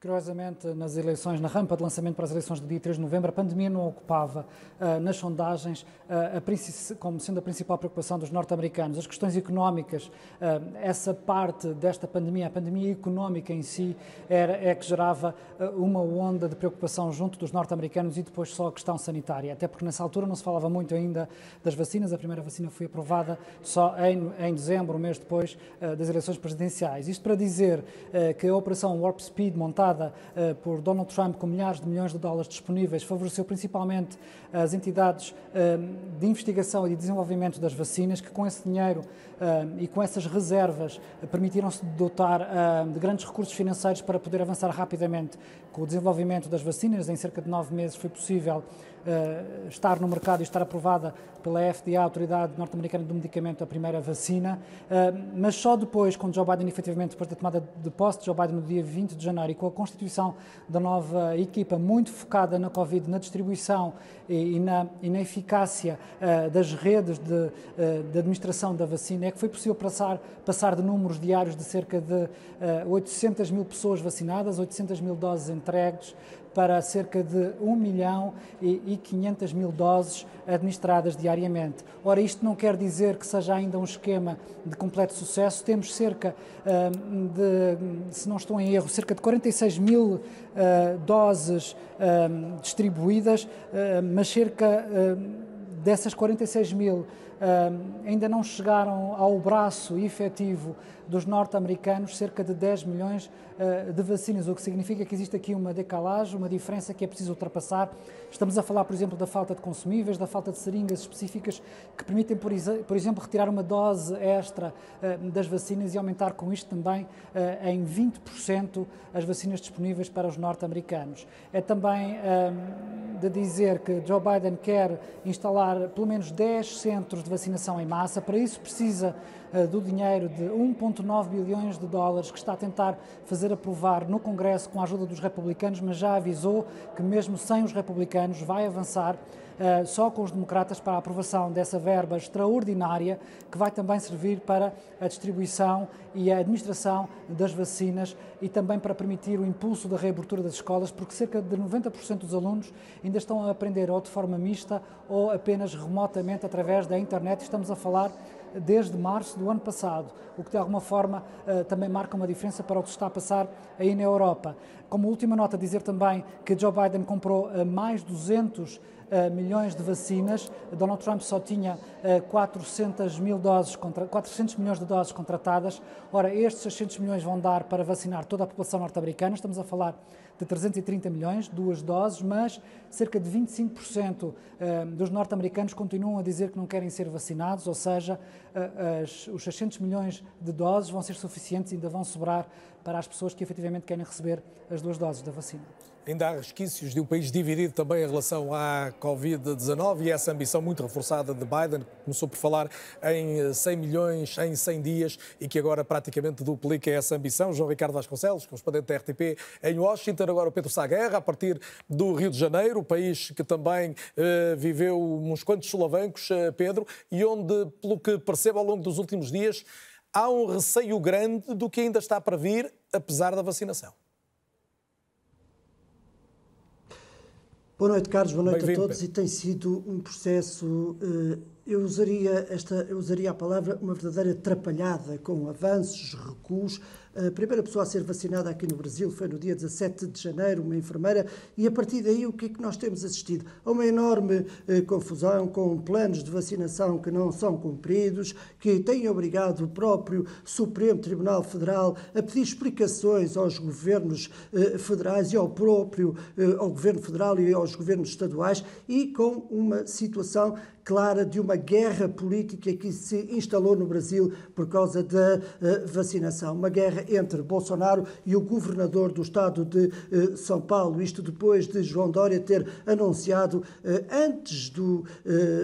Curiosamente, nas eleições, na rampa de lançamento para as eleições do dia 3 de novembro, a pandemia não ocupava uh, nas sondagens uh, como sendo a principal preocupação dos norte-americanos. As questões económicas, uh, essa parte desta pandemia, a pandemia económica em si, era, é que gerava uma onda de preocupação junto dos norte-americanos e depois só a questão sanitária. Até porque nessa altura não se falava muito ainda das vacinas, a primeira vacina foi aprovada só em, em dezembro, um mês depois das eleições presidenciais. Isto para dizer que a operação Warp Speed montada uh, por Donald Trump com milhares de milhões de dólares disponíveis favoreceu principalmente as entidades uh, de investigação e de desenvolvimento das vacinas, que com esse dinheiro uh, e com essas reservas permitiram-se dotar de grandes recursos financeiros para poder avançar rapidamente com o desenvolvimento das vacinas. Em cerca de nove meses foi possível uh, estar no mercado e estar aprovada pela FDA, a Autoridade Norte-Americana do Medicamento, a primeira vacina, uh, mas só depois, com Joe Biden, efetivamente, depois da tomada de posse de Joe Biden no dia 20 de janeiro e com a constituição da nova equipa muito focada na Covid, na distribuição e, e, na, e na, eficácia uh, das redes de, de, administração da vacina, é que foi possível passar, passar de números diários de cerca de 800 mil pessoas vacinadas, 800 mil doses entregues, para cerca de 1 milhão e 500 mil doses administradas diariamente. Ora, isto não quer dizer que seja ainda um esquema de completo sucesso. Temos cerca hum, de, se não estou em erro, cerca de 46 mil uh, doses um, distribuídas, uh, mas cerca uh, dessas 46 mil ainda não chegaram ao braço efetivo dos norte-americanos cerca de 10 milhões eh, de vacinas, o que significa que existe aqui uma decalagem, uma diferença que é preciso ultrapassar. Estamos a falar, por exemplo, da falta de consumíveis, da falta de seringas específicas que permitem, por exemplo, retirar uma dose extra eh, das vacinas e aumentar com isto também eh, em 20% as vacinas disponíveis para os norte-americanos. É também de dizer que Joe Biden quer instalar pelo menos 10 centros de vacinação em massa, para isso precisa do dinheiro de 1,9 bilhões de dólares que está a tentar fazer aprovar no Congresso com a ajuda dos republicanos, mas já avisou que, mesmo sem os republicanos, vai avançar Uh, só com os democratas para a aprovação dessa verba extraordinária que vai também servir para a distribuição e a administração das vacinas e também para permitir o impulso da reabertura das escolas, porque cerca de 90% dos alunos ainda estão a aprender ou de forma mista ou apenas remotamente através da internet. Estamos a falar desde março do ano passado, o que de alguma forma eh, também marca uma diferença para o que se está a passar aí na Europa. Como última nota, dizer também que Joe Biden comprou eh, mais 200 eh, milhões de vacinas. Donald Trump só tinha 400, mil doses, 400 milhões de doses contratadas. Ora, estes 600 milhões vão dar para vacinar toda a população norte-americana. Estamos a falar de 330 milhões, duas doses, mas cerca de 25% eh, dos norte-americanos continuam a dizer que não querem ser vacinados, ou seja, eh, os 600 milhões de doses vão ser suficientes e ainda vão sobrar para as pessoas que efetivamente querem receber as duas doses da vacina. Ainda há resquícios de um país dividido também em relação à Covid-19 e essa ambição muito reforçada de Biden, que começou por falar em 100 milhões em 100 dias e que agora praticamente duplica essa ambição. João Ricardo Vasconcelos, correspondente da RTP em Washington, agora o Pedro Saguerra, a partir do Rio de Janeiro, o país que também eh, viveu uns quantos solavancos, eh, Pedro, e onde, pelo que percebo ao longo dos últimos dias, há um receio grande do que ainda está para vir, apesar da vacinação. Boa noite, Carlos. Boa noite a todos. E tem sido um processo uh, eu usaria, esta, eu usaria a palavra uma verdadeira atrapalhada, com avanços, recuos. A primeira pessoa a ser vacinada aqui no Brasil foi no dia 17 de janeiro, uma enfermeira, e a partir daí o que é que nós temos assistido? A uma enorme eh, confusão com planos de vacinação que não são cumpridos, que têm obrigado o próprio Supremo Tribunal Federal a pedir explicações aos governos eh, federais e ao próprio eh, ao governo federal e aos governos estaduais, e com uma situação clara de uma guerra política que se instalou no Brasil por causa da uh, vacinação. Uma guerra entre Bolsonaro e o governador do estado de uh, São Paulo. Isto depois de João Dória ter anunciado, uh, antes do,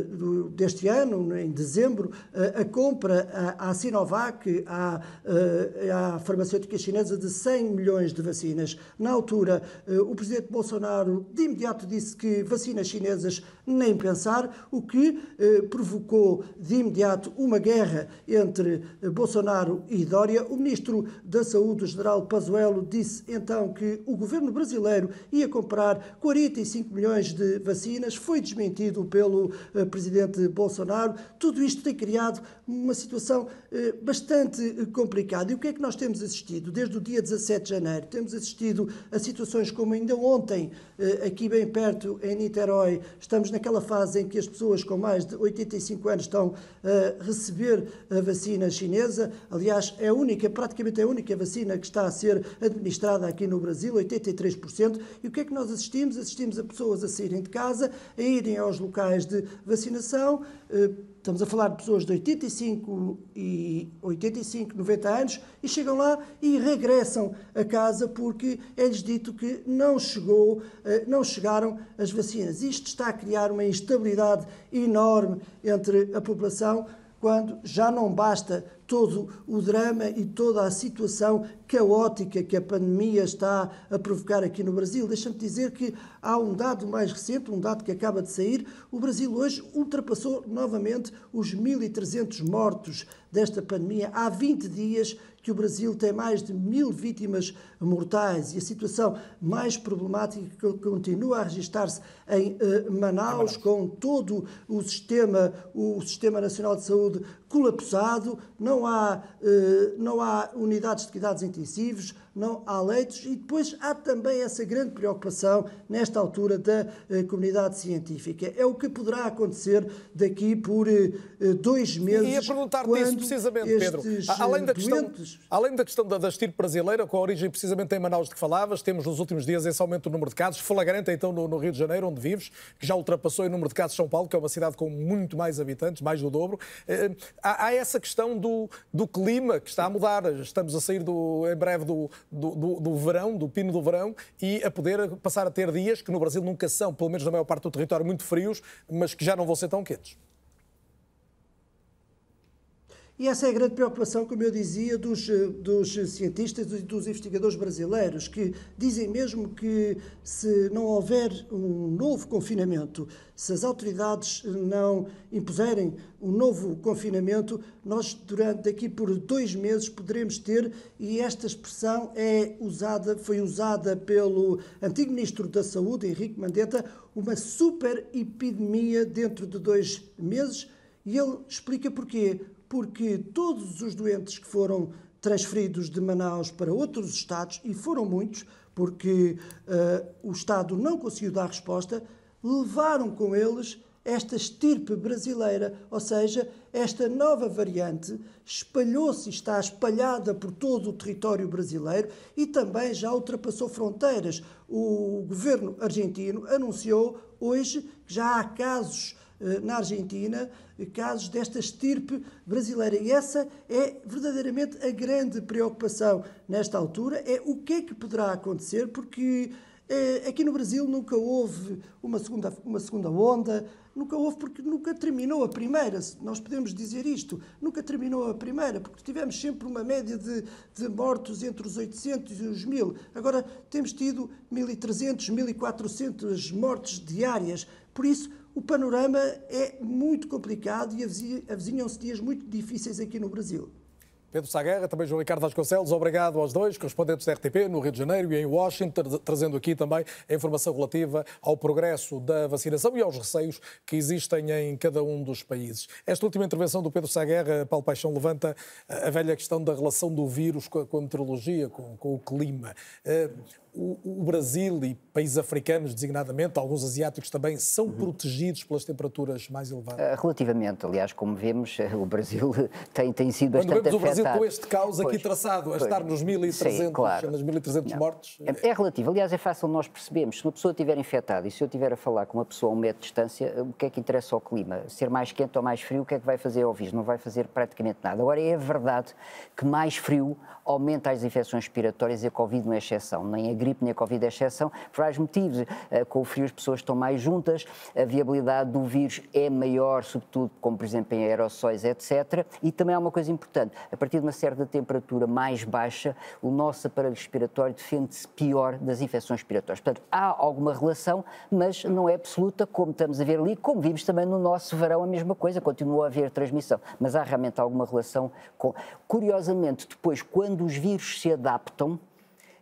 do, deste ano, em dezembro, a compra à, Sinovac, à, à farmacêutica chinesa, de 100 milhões de vacinas. Na altura, o presidente Bolsonaro de imediato disse que vacinas chinesas nem pensar, o que eh, provocou de imediato uma guerra entre eh, Bolsonaro e Dória. O ministro da Saúde, o general Pazuello, disse então que o governo brasileiro ia comprar 45 milhões de vacinas, foi desmentido pelo uh, presidente Bolsonaro. Tudo isto tem criado uma situação uh, bastante complicada. E o que é que nós temos assistido? Desde o dia 17 de janeiro, temos assistido a situações como ainda ontem, aqui bem perto, em Niterói, estamos naquela fase em que as pessoas com mais de 85 anos estão a receber a vacina chinesa. Aliás, é a única, praticamente é a única vacina que está a ser administrada aqui no Brasil, 83%. E o que é que nós assistimos? Assistimos a pessoas a saírem de casa, a irem aos locais de vacinação. Eh, estamos a falar de pessoas de 85 e 85, 90 anos e chegam lá e regressam a casa porque é-lhes dito que não chegou, eh, não chegaram as vacinas. Isto está a criar uma instabilidade enorme entre a população quando já não basta todo o drama e toda a situação caótica que a pandemia está a provocar aqui no Brasil. Deixa-me dizer que há um dado mais recente, um dado que acaba de sair. O Brasil hoje ultrapassou novamente os 1.300 mortos desta pandemia. Há 20 dias que o Brasil tem mais de mil vítimas mortais e a situação mais problemática continua a registrar-se em uh, Manaus, com todo o sistema, o Sistema Nacional de Saúde colapsado, não há, uh, não há unidades de cuidados intensivos, não há leitos e depois há também essa grande preocupação nesta altura da uh, comunidade científica. É o que poderá acontecer daqui por uh, dois meses. E ia perguntar-te isso precisamente, Pedro. Além da, questão, além da questão da, da estirpe brasileira, com a origem precisamente em Manaus de que falavas, temos nos últimos dias esse aumento do número de casos, flagrante então no, no Rio de Janeiro, onde vives, que já ultrapassou o número de casos de São Paulo, que é uma cidade com muito mais habitantes, mais do dobro. Há, há, essa questão do, do clima que está a mudar. Estamos a sair do, em breve do, do, do, do, verão, do pino do verão, e a poder passar a ter dias que no Brasil nunca são, pelo menos na maior parte do território, muito frios, mas que já não vão ser tão quentes. E essa é a grande preocupação, como eu dizia, dos, dos cientistas e dos investigadores brasileiros, que dizem mesmo que se não houver um novo confinamento, se as autoridades não impuserem um novo confinamento, nós durante daqui por dois meses poderemos ter, e esta expressão é usada, foi usada pelo antigo ministro da Saúde, Henrique Mandetta, uma super epidemia dentro de dois meses, e ele explica porquê porque todos os doentes que foram transferidos de Manaus para outros estados, e foram muitos, porque uh, o Estado não conseguiu dar resposta, levaram com eles esta estirpe brasileira, ou seja, esta nova variante espalhou-se está espalhada por todo o território brasileiro e também já ultrapassou fronteiras. O governo argentino anunciou hoje que já há casos na Argentina casos desta estirpe brasileira. E essa é verdadeiramente a grande preocupação nesta altura, é o que é que poderá acontecer, porque é, aqui no Brasil nunca houve uma segunda, uma segunda onda, nunca houve porque nunca terminou a primeira, nós podemos dizer isto, nunca terminou a primeira, porque tivemos sempre uma média de, de mortos entre os 800 e os 1000. Agora temos tido 1300, 1400 mortes diárias. Por isso, o panorama é muito complicado e avizinham-se dias muito difíceis aqui no Brasil. Pedro Saguerra, também João Ricardo Vasconcelos, obrigado aos dois, correspondentes da RTP no Rio de Janeiro e em Washington, trazendo aqui também a informação relativa ao progresso da vacinação e aos receios que existem em cada um dos países. Esta última intervenção do Pedro Saguerra, Paulo Paixão, levanta a velha questão da relação do vírus com a, meteorologia, com, com o clima. Eh, o, Brasil e países africanos, designadamente, alguns asiáticos também, são uhum. protegidos pelas temperaturas mais elevadas? Eh, relativamente, aliás, como vemos, eh, o Brasil tem, tem sido Quando bastante vemos afetado. o Brasil com este caos aqui traçado, a pois, estar nos 1.300, claro. nas 1.300 mortes? É, é, relativo. Aliás, é fácil nós percebermos. Se uma pessoa estiver infectada e se eu estiver a falar com uma pessoa a um metro de distância, o que é que interessa ao clima? Ser mais quente ou mais frio, o que é que vai fazer ao vírus? Não vai fazer praticamente nada. Agora, é verdade que mais frio aumenta as infecções respiratórias e a Covid não é exceção. Nem a gripe nem a Covid é exceção, por vários motivos. Eh, com o frio as pessoas estão mais juntas, a viabilidade do vírus é maior, sobretudo, como por exemplo em aerossóis, etc. E também há uma coisa importante, a partir de uma certa temperatura mais baixa, o nosso aparelho respiratório defende-se pior das infecções respiratórias. Portanto, há alguma relação, mas não é absoluta, como estamos a ver ali, como vimos também no nosso verão, a mesma coisa, continua a haver transmissão. Mas há realmente alguma relação com. Curiosamente, depois, quando os vírus se adaptam,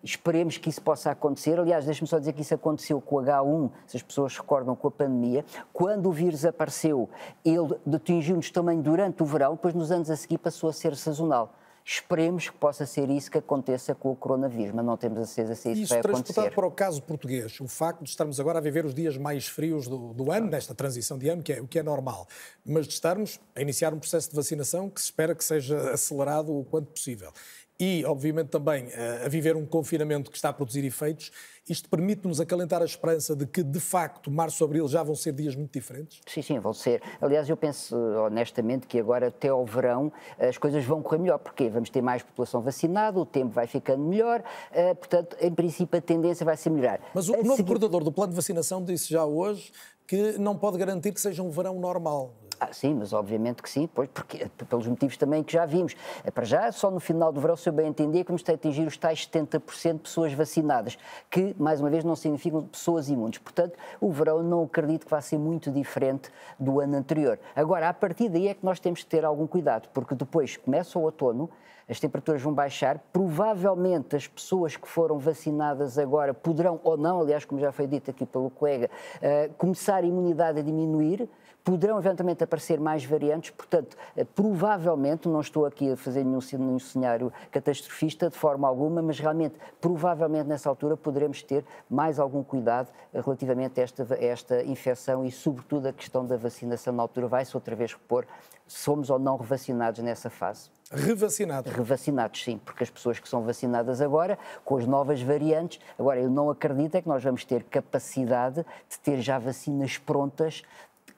Esperemos que isso possa acontecer. Aliás, deixe-me só dizer que isso aconteceu com o H1, se as pessoas recordam, com a pandemia. Quando o vírus apareceu, ele atingiu-nos também durante o verão, depois nos anos a seguir passou a ser sazonal. Esperemos que possa ser isso que aconteça com o coronavírus, mas não temos a certeza se isso, isso vai acontecer. transportado para o caso português, o facto de estarmos agora a viver os dias mais frios do, do ano, nesta transição de ano, que é, o que é normal, mas de estarmos a iniciar um processo de vacinação que se espera que seja acelerado o quanto possível e, obviamente, também eh, a viver um confinamento que está a produzir efeitos, isto permite-nos acalentar a esperança de que, de facto, março e abril já vão ser dias muito diferentes? Sim, sim, vão ser. Aliás, eu penso honestamente que agora, até ao verão, as coisas vão correr melhor. Porquê? Vamos ter mais população vacinada, o tempo vai ficando melhor, eh, portanto, em princípio, a tendência vai ser melhorar. Mas o a novo seguir... coordenador do plano de vacinação disse já hoje que não pode garantir que seja um verão normal. Ah, sim, mas obviamente que sim, pois, porque, pelos motivos também que já vimos. É, para já, só no final do verão, se eu bem entender, que vamos a atingir os tais 70% de pessoas vacinadas, que, mais uma vez, não significam pessoas imunes. Portanto, o verão não acredito que vá ser muito diferente do ano anterior. Agora, a partir daí é que nós temos que ter algum cuidado, porque depois começa o outono, as temperaturas vão baixar, provavelmente as pessoas que foram vacinadas agora poderão, ou não, aliás, como já foi dito aqui pelo colega, uh, começar a imunidade a diminuir, poderão eventualmente aparecer mais variantes, portanto, eh, provavelmente, não estou aqui a fazer nenhum, nenhum cenário catastrofista de forma alguma, mas realmente, provavelmente nessa altura poderemos ter mais algum cuidado relativamente a esta, a esta infecção e, sobretudo, a questão da vacinação na altura vai-se outra vez repor, somos ou não revacinados nessa fase. Revacinados? Revacinados, sim, porque as pessoas que são vacinadas agora, com as novas variantes, agora eu não acredito é que nós vamos ter capacidade de ter já vacinas prontas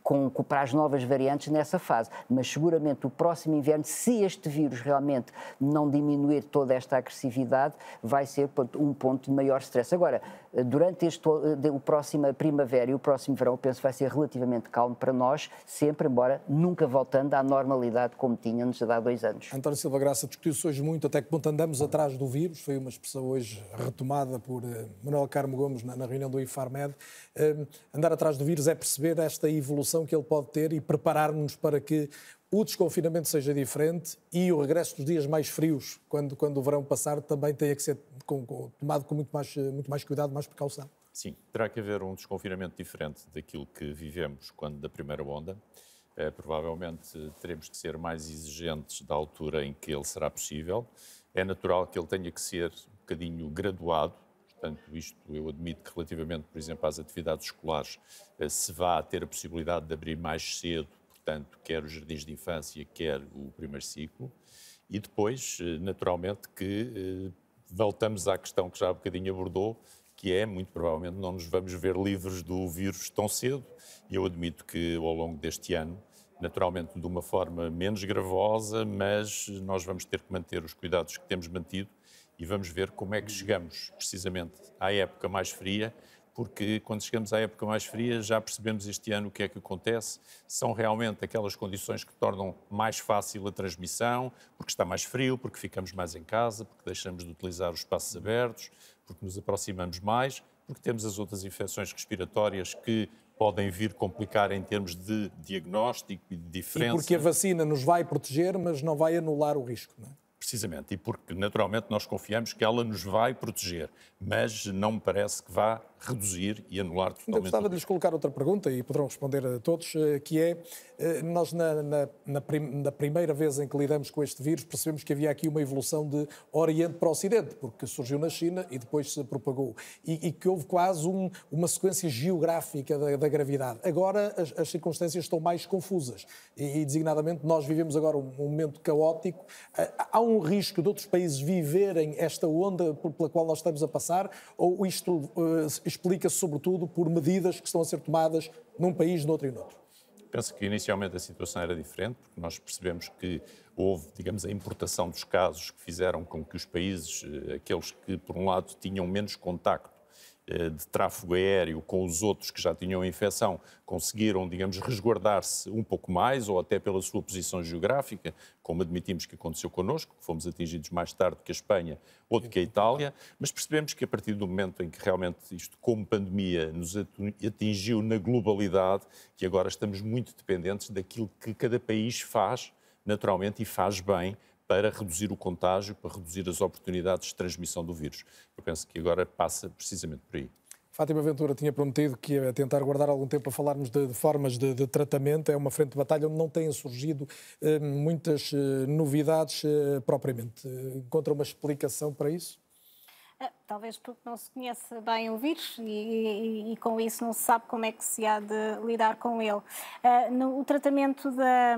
com, para as novas variantes nessa fase. Mas seguramente o próximo inverno, se este vírus realmente não diminuir toda esta agressividade, vai ser um ponto de maior stress. Agora, durante este, o próximo primavera e o próximo verão, penso que vai ser relativamente calmo para nós, sempre, embora nunca voltando à normalidade como tínhamos há dois anos. António Silva Graça, discutiu-se hoje muito até que ponto andamos atrás do vírus, foi uma expressão hoje retomada por uh, Manuel Carmo Gomes na, na reunião do IFARMED. Uh, andar atrás do vírus é perceber esta evolução que ele pode ter e preparar-nos para que o desconfinamento seja diferente e o regresso dos dias mais frios, quando, quando o verão passar, também tenha que ser com, com, tomado com muito mais, muito mais cuidado, mais precaução. Sim, terá que haver um desconfinamento diferente daquilo que vivemos quando da primeira onda. É, provavelmente teremos que ser mais exigentes da altura em que ele será possível. É natural que ele tenha que ser um bocadinho graduado, Portanto, isto eu admito que relativamente, por exemplo, às atividades escolares, eh, se vá ter a possibilidade de abrir mais cedo, portanto, quer os jardins de infância, quer o primeiro ciclo. E depois, eh, naturalmente, que eh, voltamos à questão que já há bocadinho abordou, que é, muito provavelmente, não nos vamos ver livres do vírus tão cedo. E eu admito que, ao longo deste ano, naturalmente de uma forma menos gravosa, mas nós vamos ter que manter os cuidados que temos mantido e vamos ver como é que chegamos precisamente à época mais fria, porque quando chegamos à época mais fria já percebemos este ano o que é que acontece. São realmente aquelas condições que tornam mais fácil a transmissão, porque está mais frio, porque ficamos mais em casa, porque deixamos de utilizar os espaços abertos, porque nos aproximamos mais, porque temos as outras infecções respiratórias que podem vir complicar em termos de diagnóstico e de diferença. E porque a vacina nos vai proteger, mas não vai anular o risco, não é? Precisamente, e porque naturalmente nós confiamos que ela nos vai proteger, mas não me parece que vá reduzir e anular totalmente. Eu gostava de lhes colocar outra pergunta e poderão responder a todos, eh, que é, eh, nós na, na, na, prim, na, primeira vez em que lidamos com este vírus percebemos que havia aqui uma evolução de Oriente para Ocidente, porque surgiu na China e depois se propagou, e, e que houve quase um, uma sequência geográfica da, da gravidade. Agora as, as, circunstâncias estão mais confusas e, e, designadamente, nós vivemos agora um, um momento caótico. Há um risco de outros países viverem esta onda pela qual nós estamos a passar, ou isto explica-se sobretudo por medidas que estão a ser tomadas num país, noutro e noutro? Penso que inicialmente a situação era diferente, porque nós percebemos que houve, digamos, a importação dos casos que fizeram com que os países, eh, aqueles que por um lado tinham menos contacto de tráfego aéreo com os outros que já tinham infecção conseguiram, digamos, resguardar-se um pouco mais, ou até pela sua posição geográfica, como admitimos que aconteceu connosco, fomos atingidos mais tarde que a Espanha ou que a Itália, mas percebemos que a partir do momento em que realmente isto, como pandemia, nos atingiu na globalidade, que agora estamos muito dependentes daquilo que cada país faz naturalmente e faz bem para reduzir o contágio, para reduzir as oportunidades de transmissão do vírus. Eu penso que agora passa precisamente por aí. Fátima Ventura tinha prometido que ia tentar guardar algum tempo a falarmos de, de formas de, de, tratamento. É uma frente de batalha onde não têm surgido eh, muitas eh, novidades eh, propriamente. Encontra uma explicação para isso? Ah, talvez porque não se conhece bem o vírus e, e, e, com isso não se sabe como é que se há de lidar com ele. Uh, no, o tratamento da,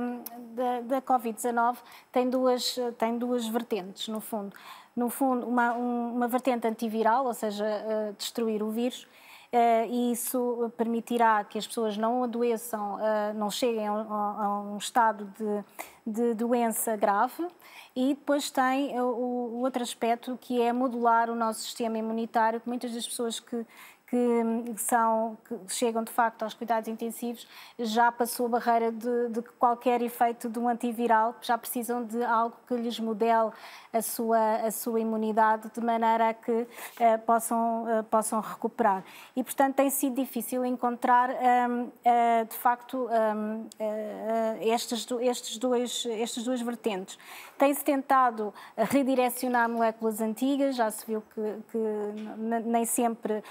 da, da Covid-19 tem duas, tem duas vertentes, no fundo. No fundo, uma, um, uma vertente antiviral, ou seja, uh, destruir o vírus, e isso permitirá que as pessoas não adoeçam, uh, não cheguem a, um estado de, de doença grave. E depois tem o, o, outro aspecto que é modular o nosso sistema imunitário, que muitas das pessoas que, que, são, que chegam de facto aos cuidados intensivos já passou a barreira de, de, qualquer efeito de um antiviral, já precisam de algo que lhes modele a sua, a sua imunidade de maneira a que uh, possam, uh, possam recuperar. E, portanto, tem sido difícil encontrar, um, uh, eh, de facto, um, ehm, estes, estes dois, estas duas vertentes. Tem-se tentado redirecionar moléculas antigas, já se viu que, que nem sempre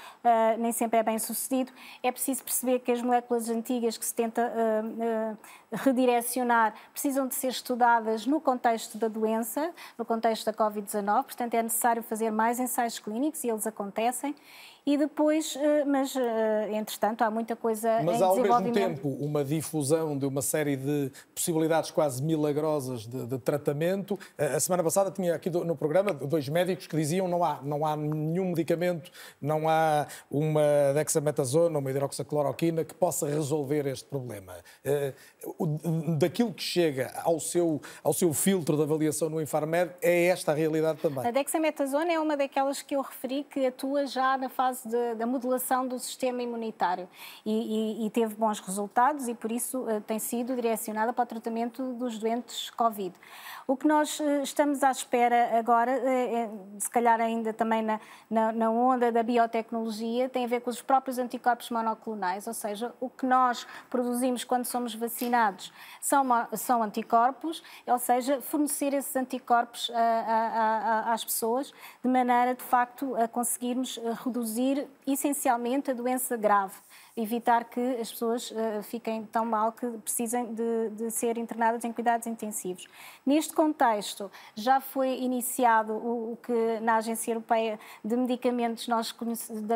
nem sempre é bem sucedido. É preciso perceber que as moléculas antigas que se tenta uh, uh, redirecionar precisam de ser estudadas no contexto da doença, no contexto da Covid-19, portanto é necessário fazer mais ensaios clínicos e eles acontecem e depois, eh, mas eh, entretanto há muita coisa mas em há ao mesmo tempo uma difusão de uma série de possibilidades quase milagrosas de, de tratamento. A semana passada tinha aqui no programa dois médicos que diziam não há, não há nenhum medicamento, não há uma dexametasona, uma hidroxacloroquina que possa resolver este problema. Eh, daquilo que chega ao seu, ao seu filtro de avaliação no Infarmed, é esta a realidade também. A dexametasona é uma daquelas que eu referi que atua já na fase de, da modulação do sistema imunitário e, e, e, teve bons resultados e por isso uh, tem sido direcionada para o tratamento dos doentes Covid. O que nós uh, estamos à espera agora, uh, se calhar ainda também na, na, na, onda da biotecnologia, tem a ver com os próprios anticorpos monoclonais, ou seja, o que nós produzimos quando somos vacinados são, são anticorpos, ou seja, fornecer esses anticorpos a, a, a, às pessoas de maneira, de facto, a conseguirmos reduzir essencialmente a doença grave, evitar que as pessoas uh, fiquem tão mal que precisem de, de, ser internadas em cuidados intensivos. Neste contexto, já foi iniciado o, o que na Agência Europeia de Medicamentos nós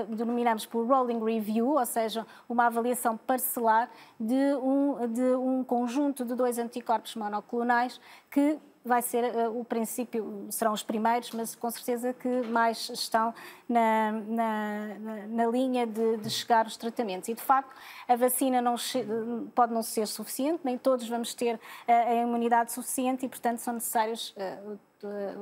denominamos por Rolling Review, ou seja, uma avaliação parcelar de um, de um conjunto de dois anticorpos monoclonais que vai ser uh, o princípio, serão os primeiros, mas com certeza que mais estão na, na, na linha de, de, chegar os tratamentos. E de facto, a vacina não pode não ser suficiente, nem todos vamos ter uh, a imunidade suficiente e, portanto, são necessários. Uh,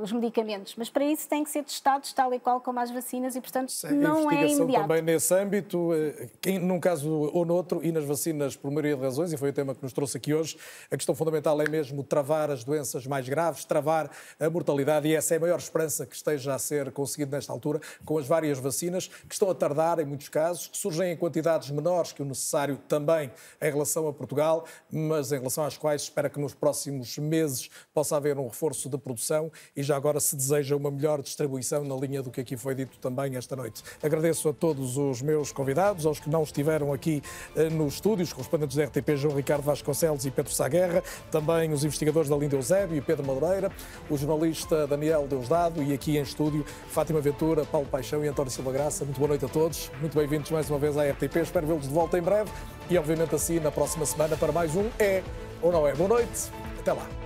os medicamentos, mas para isso têm que ser testados tal e qual como as vacinas e, portanto, Sim, não é imediato. também nesse âmbito, eh, num caso ou noutro, e nas vacinas por maioria de razões, e foi o tema que nos trouxe aqui hoje, a questão fundamental é mesmo travar as doenças mais graves, travar a mortalidade, e essa é a maior esperança que esteja a ser conseguida nesta altura, com as várias vacinas, que estão a tardar em muitos casos, que surgem em quantidades menores que o necessário também em relação a Portugal, mas em relação às quais espera que nos próximos meses possa haver um reforço de produção e já agora se deseja uma melhor distribuição na linha do que aqui foi dito também esta noite. Agradeço a todos os meus convidados, aos que não estiveram aqui eh, no estúdio, os correspondentes da RTP, João Ricardo Vasconcelos e Pedro Saguerra, também os investigadores da Linda Eusébio e Pedro Madureira, o jornalista Daniel Deusdado e aqui em estúdio Fátima Ventura, Paulo Paixão e António Silva Graça. Muito boa noite a todos, muito bem-vindos mais uma vez à RTP, espero vê-los de volta em breve e obviamente assim na próxima semana para mais um É ou Não É. Boa noite, até lá.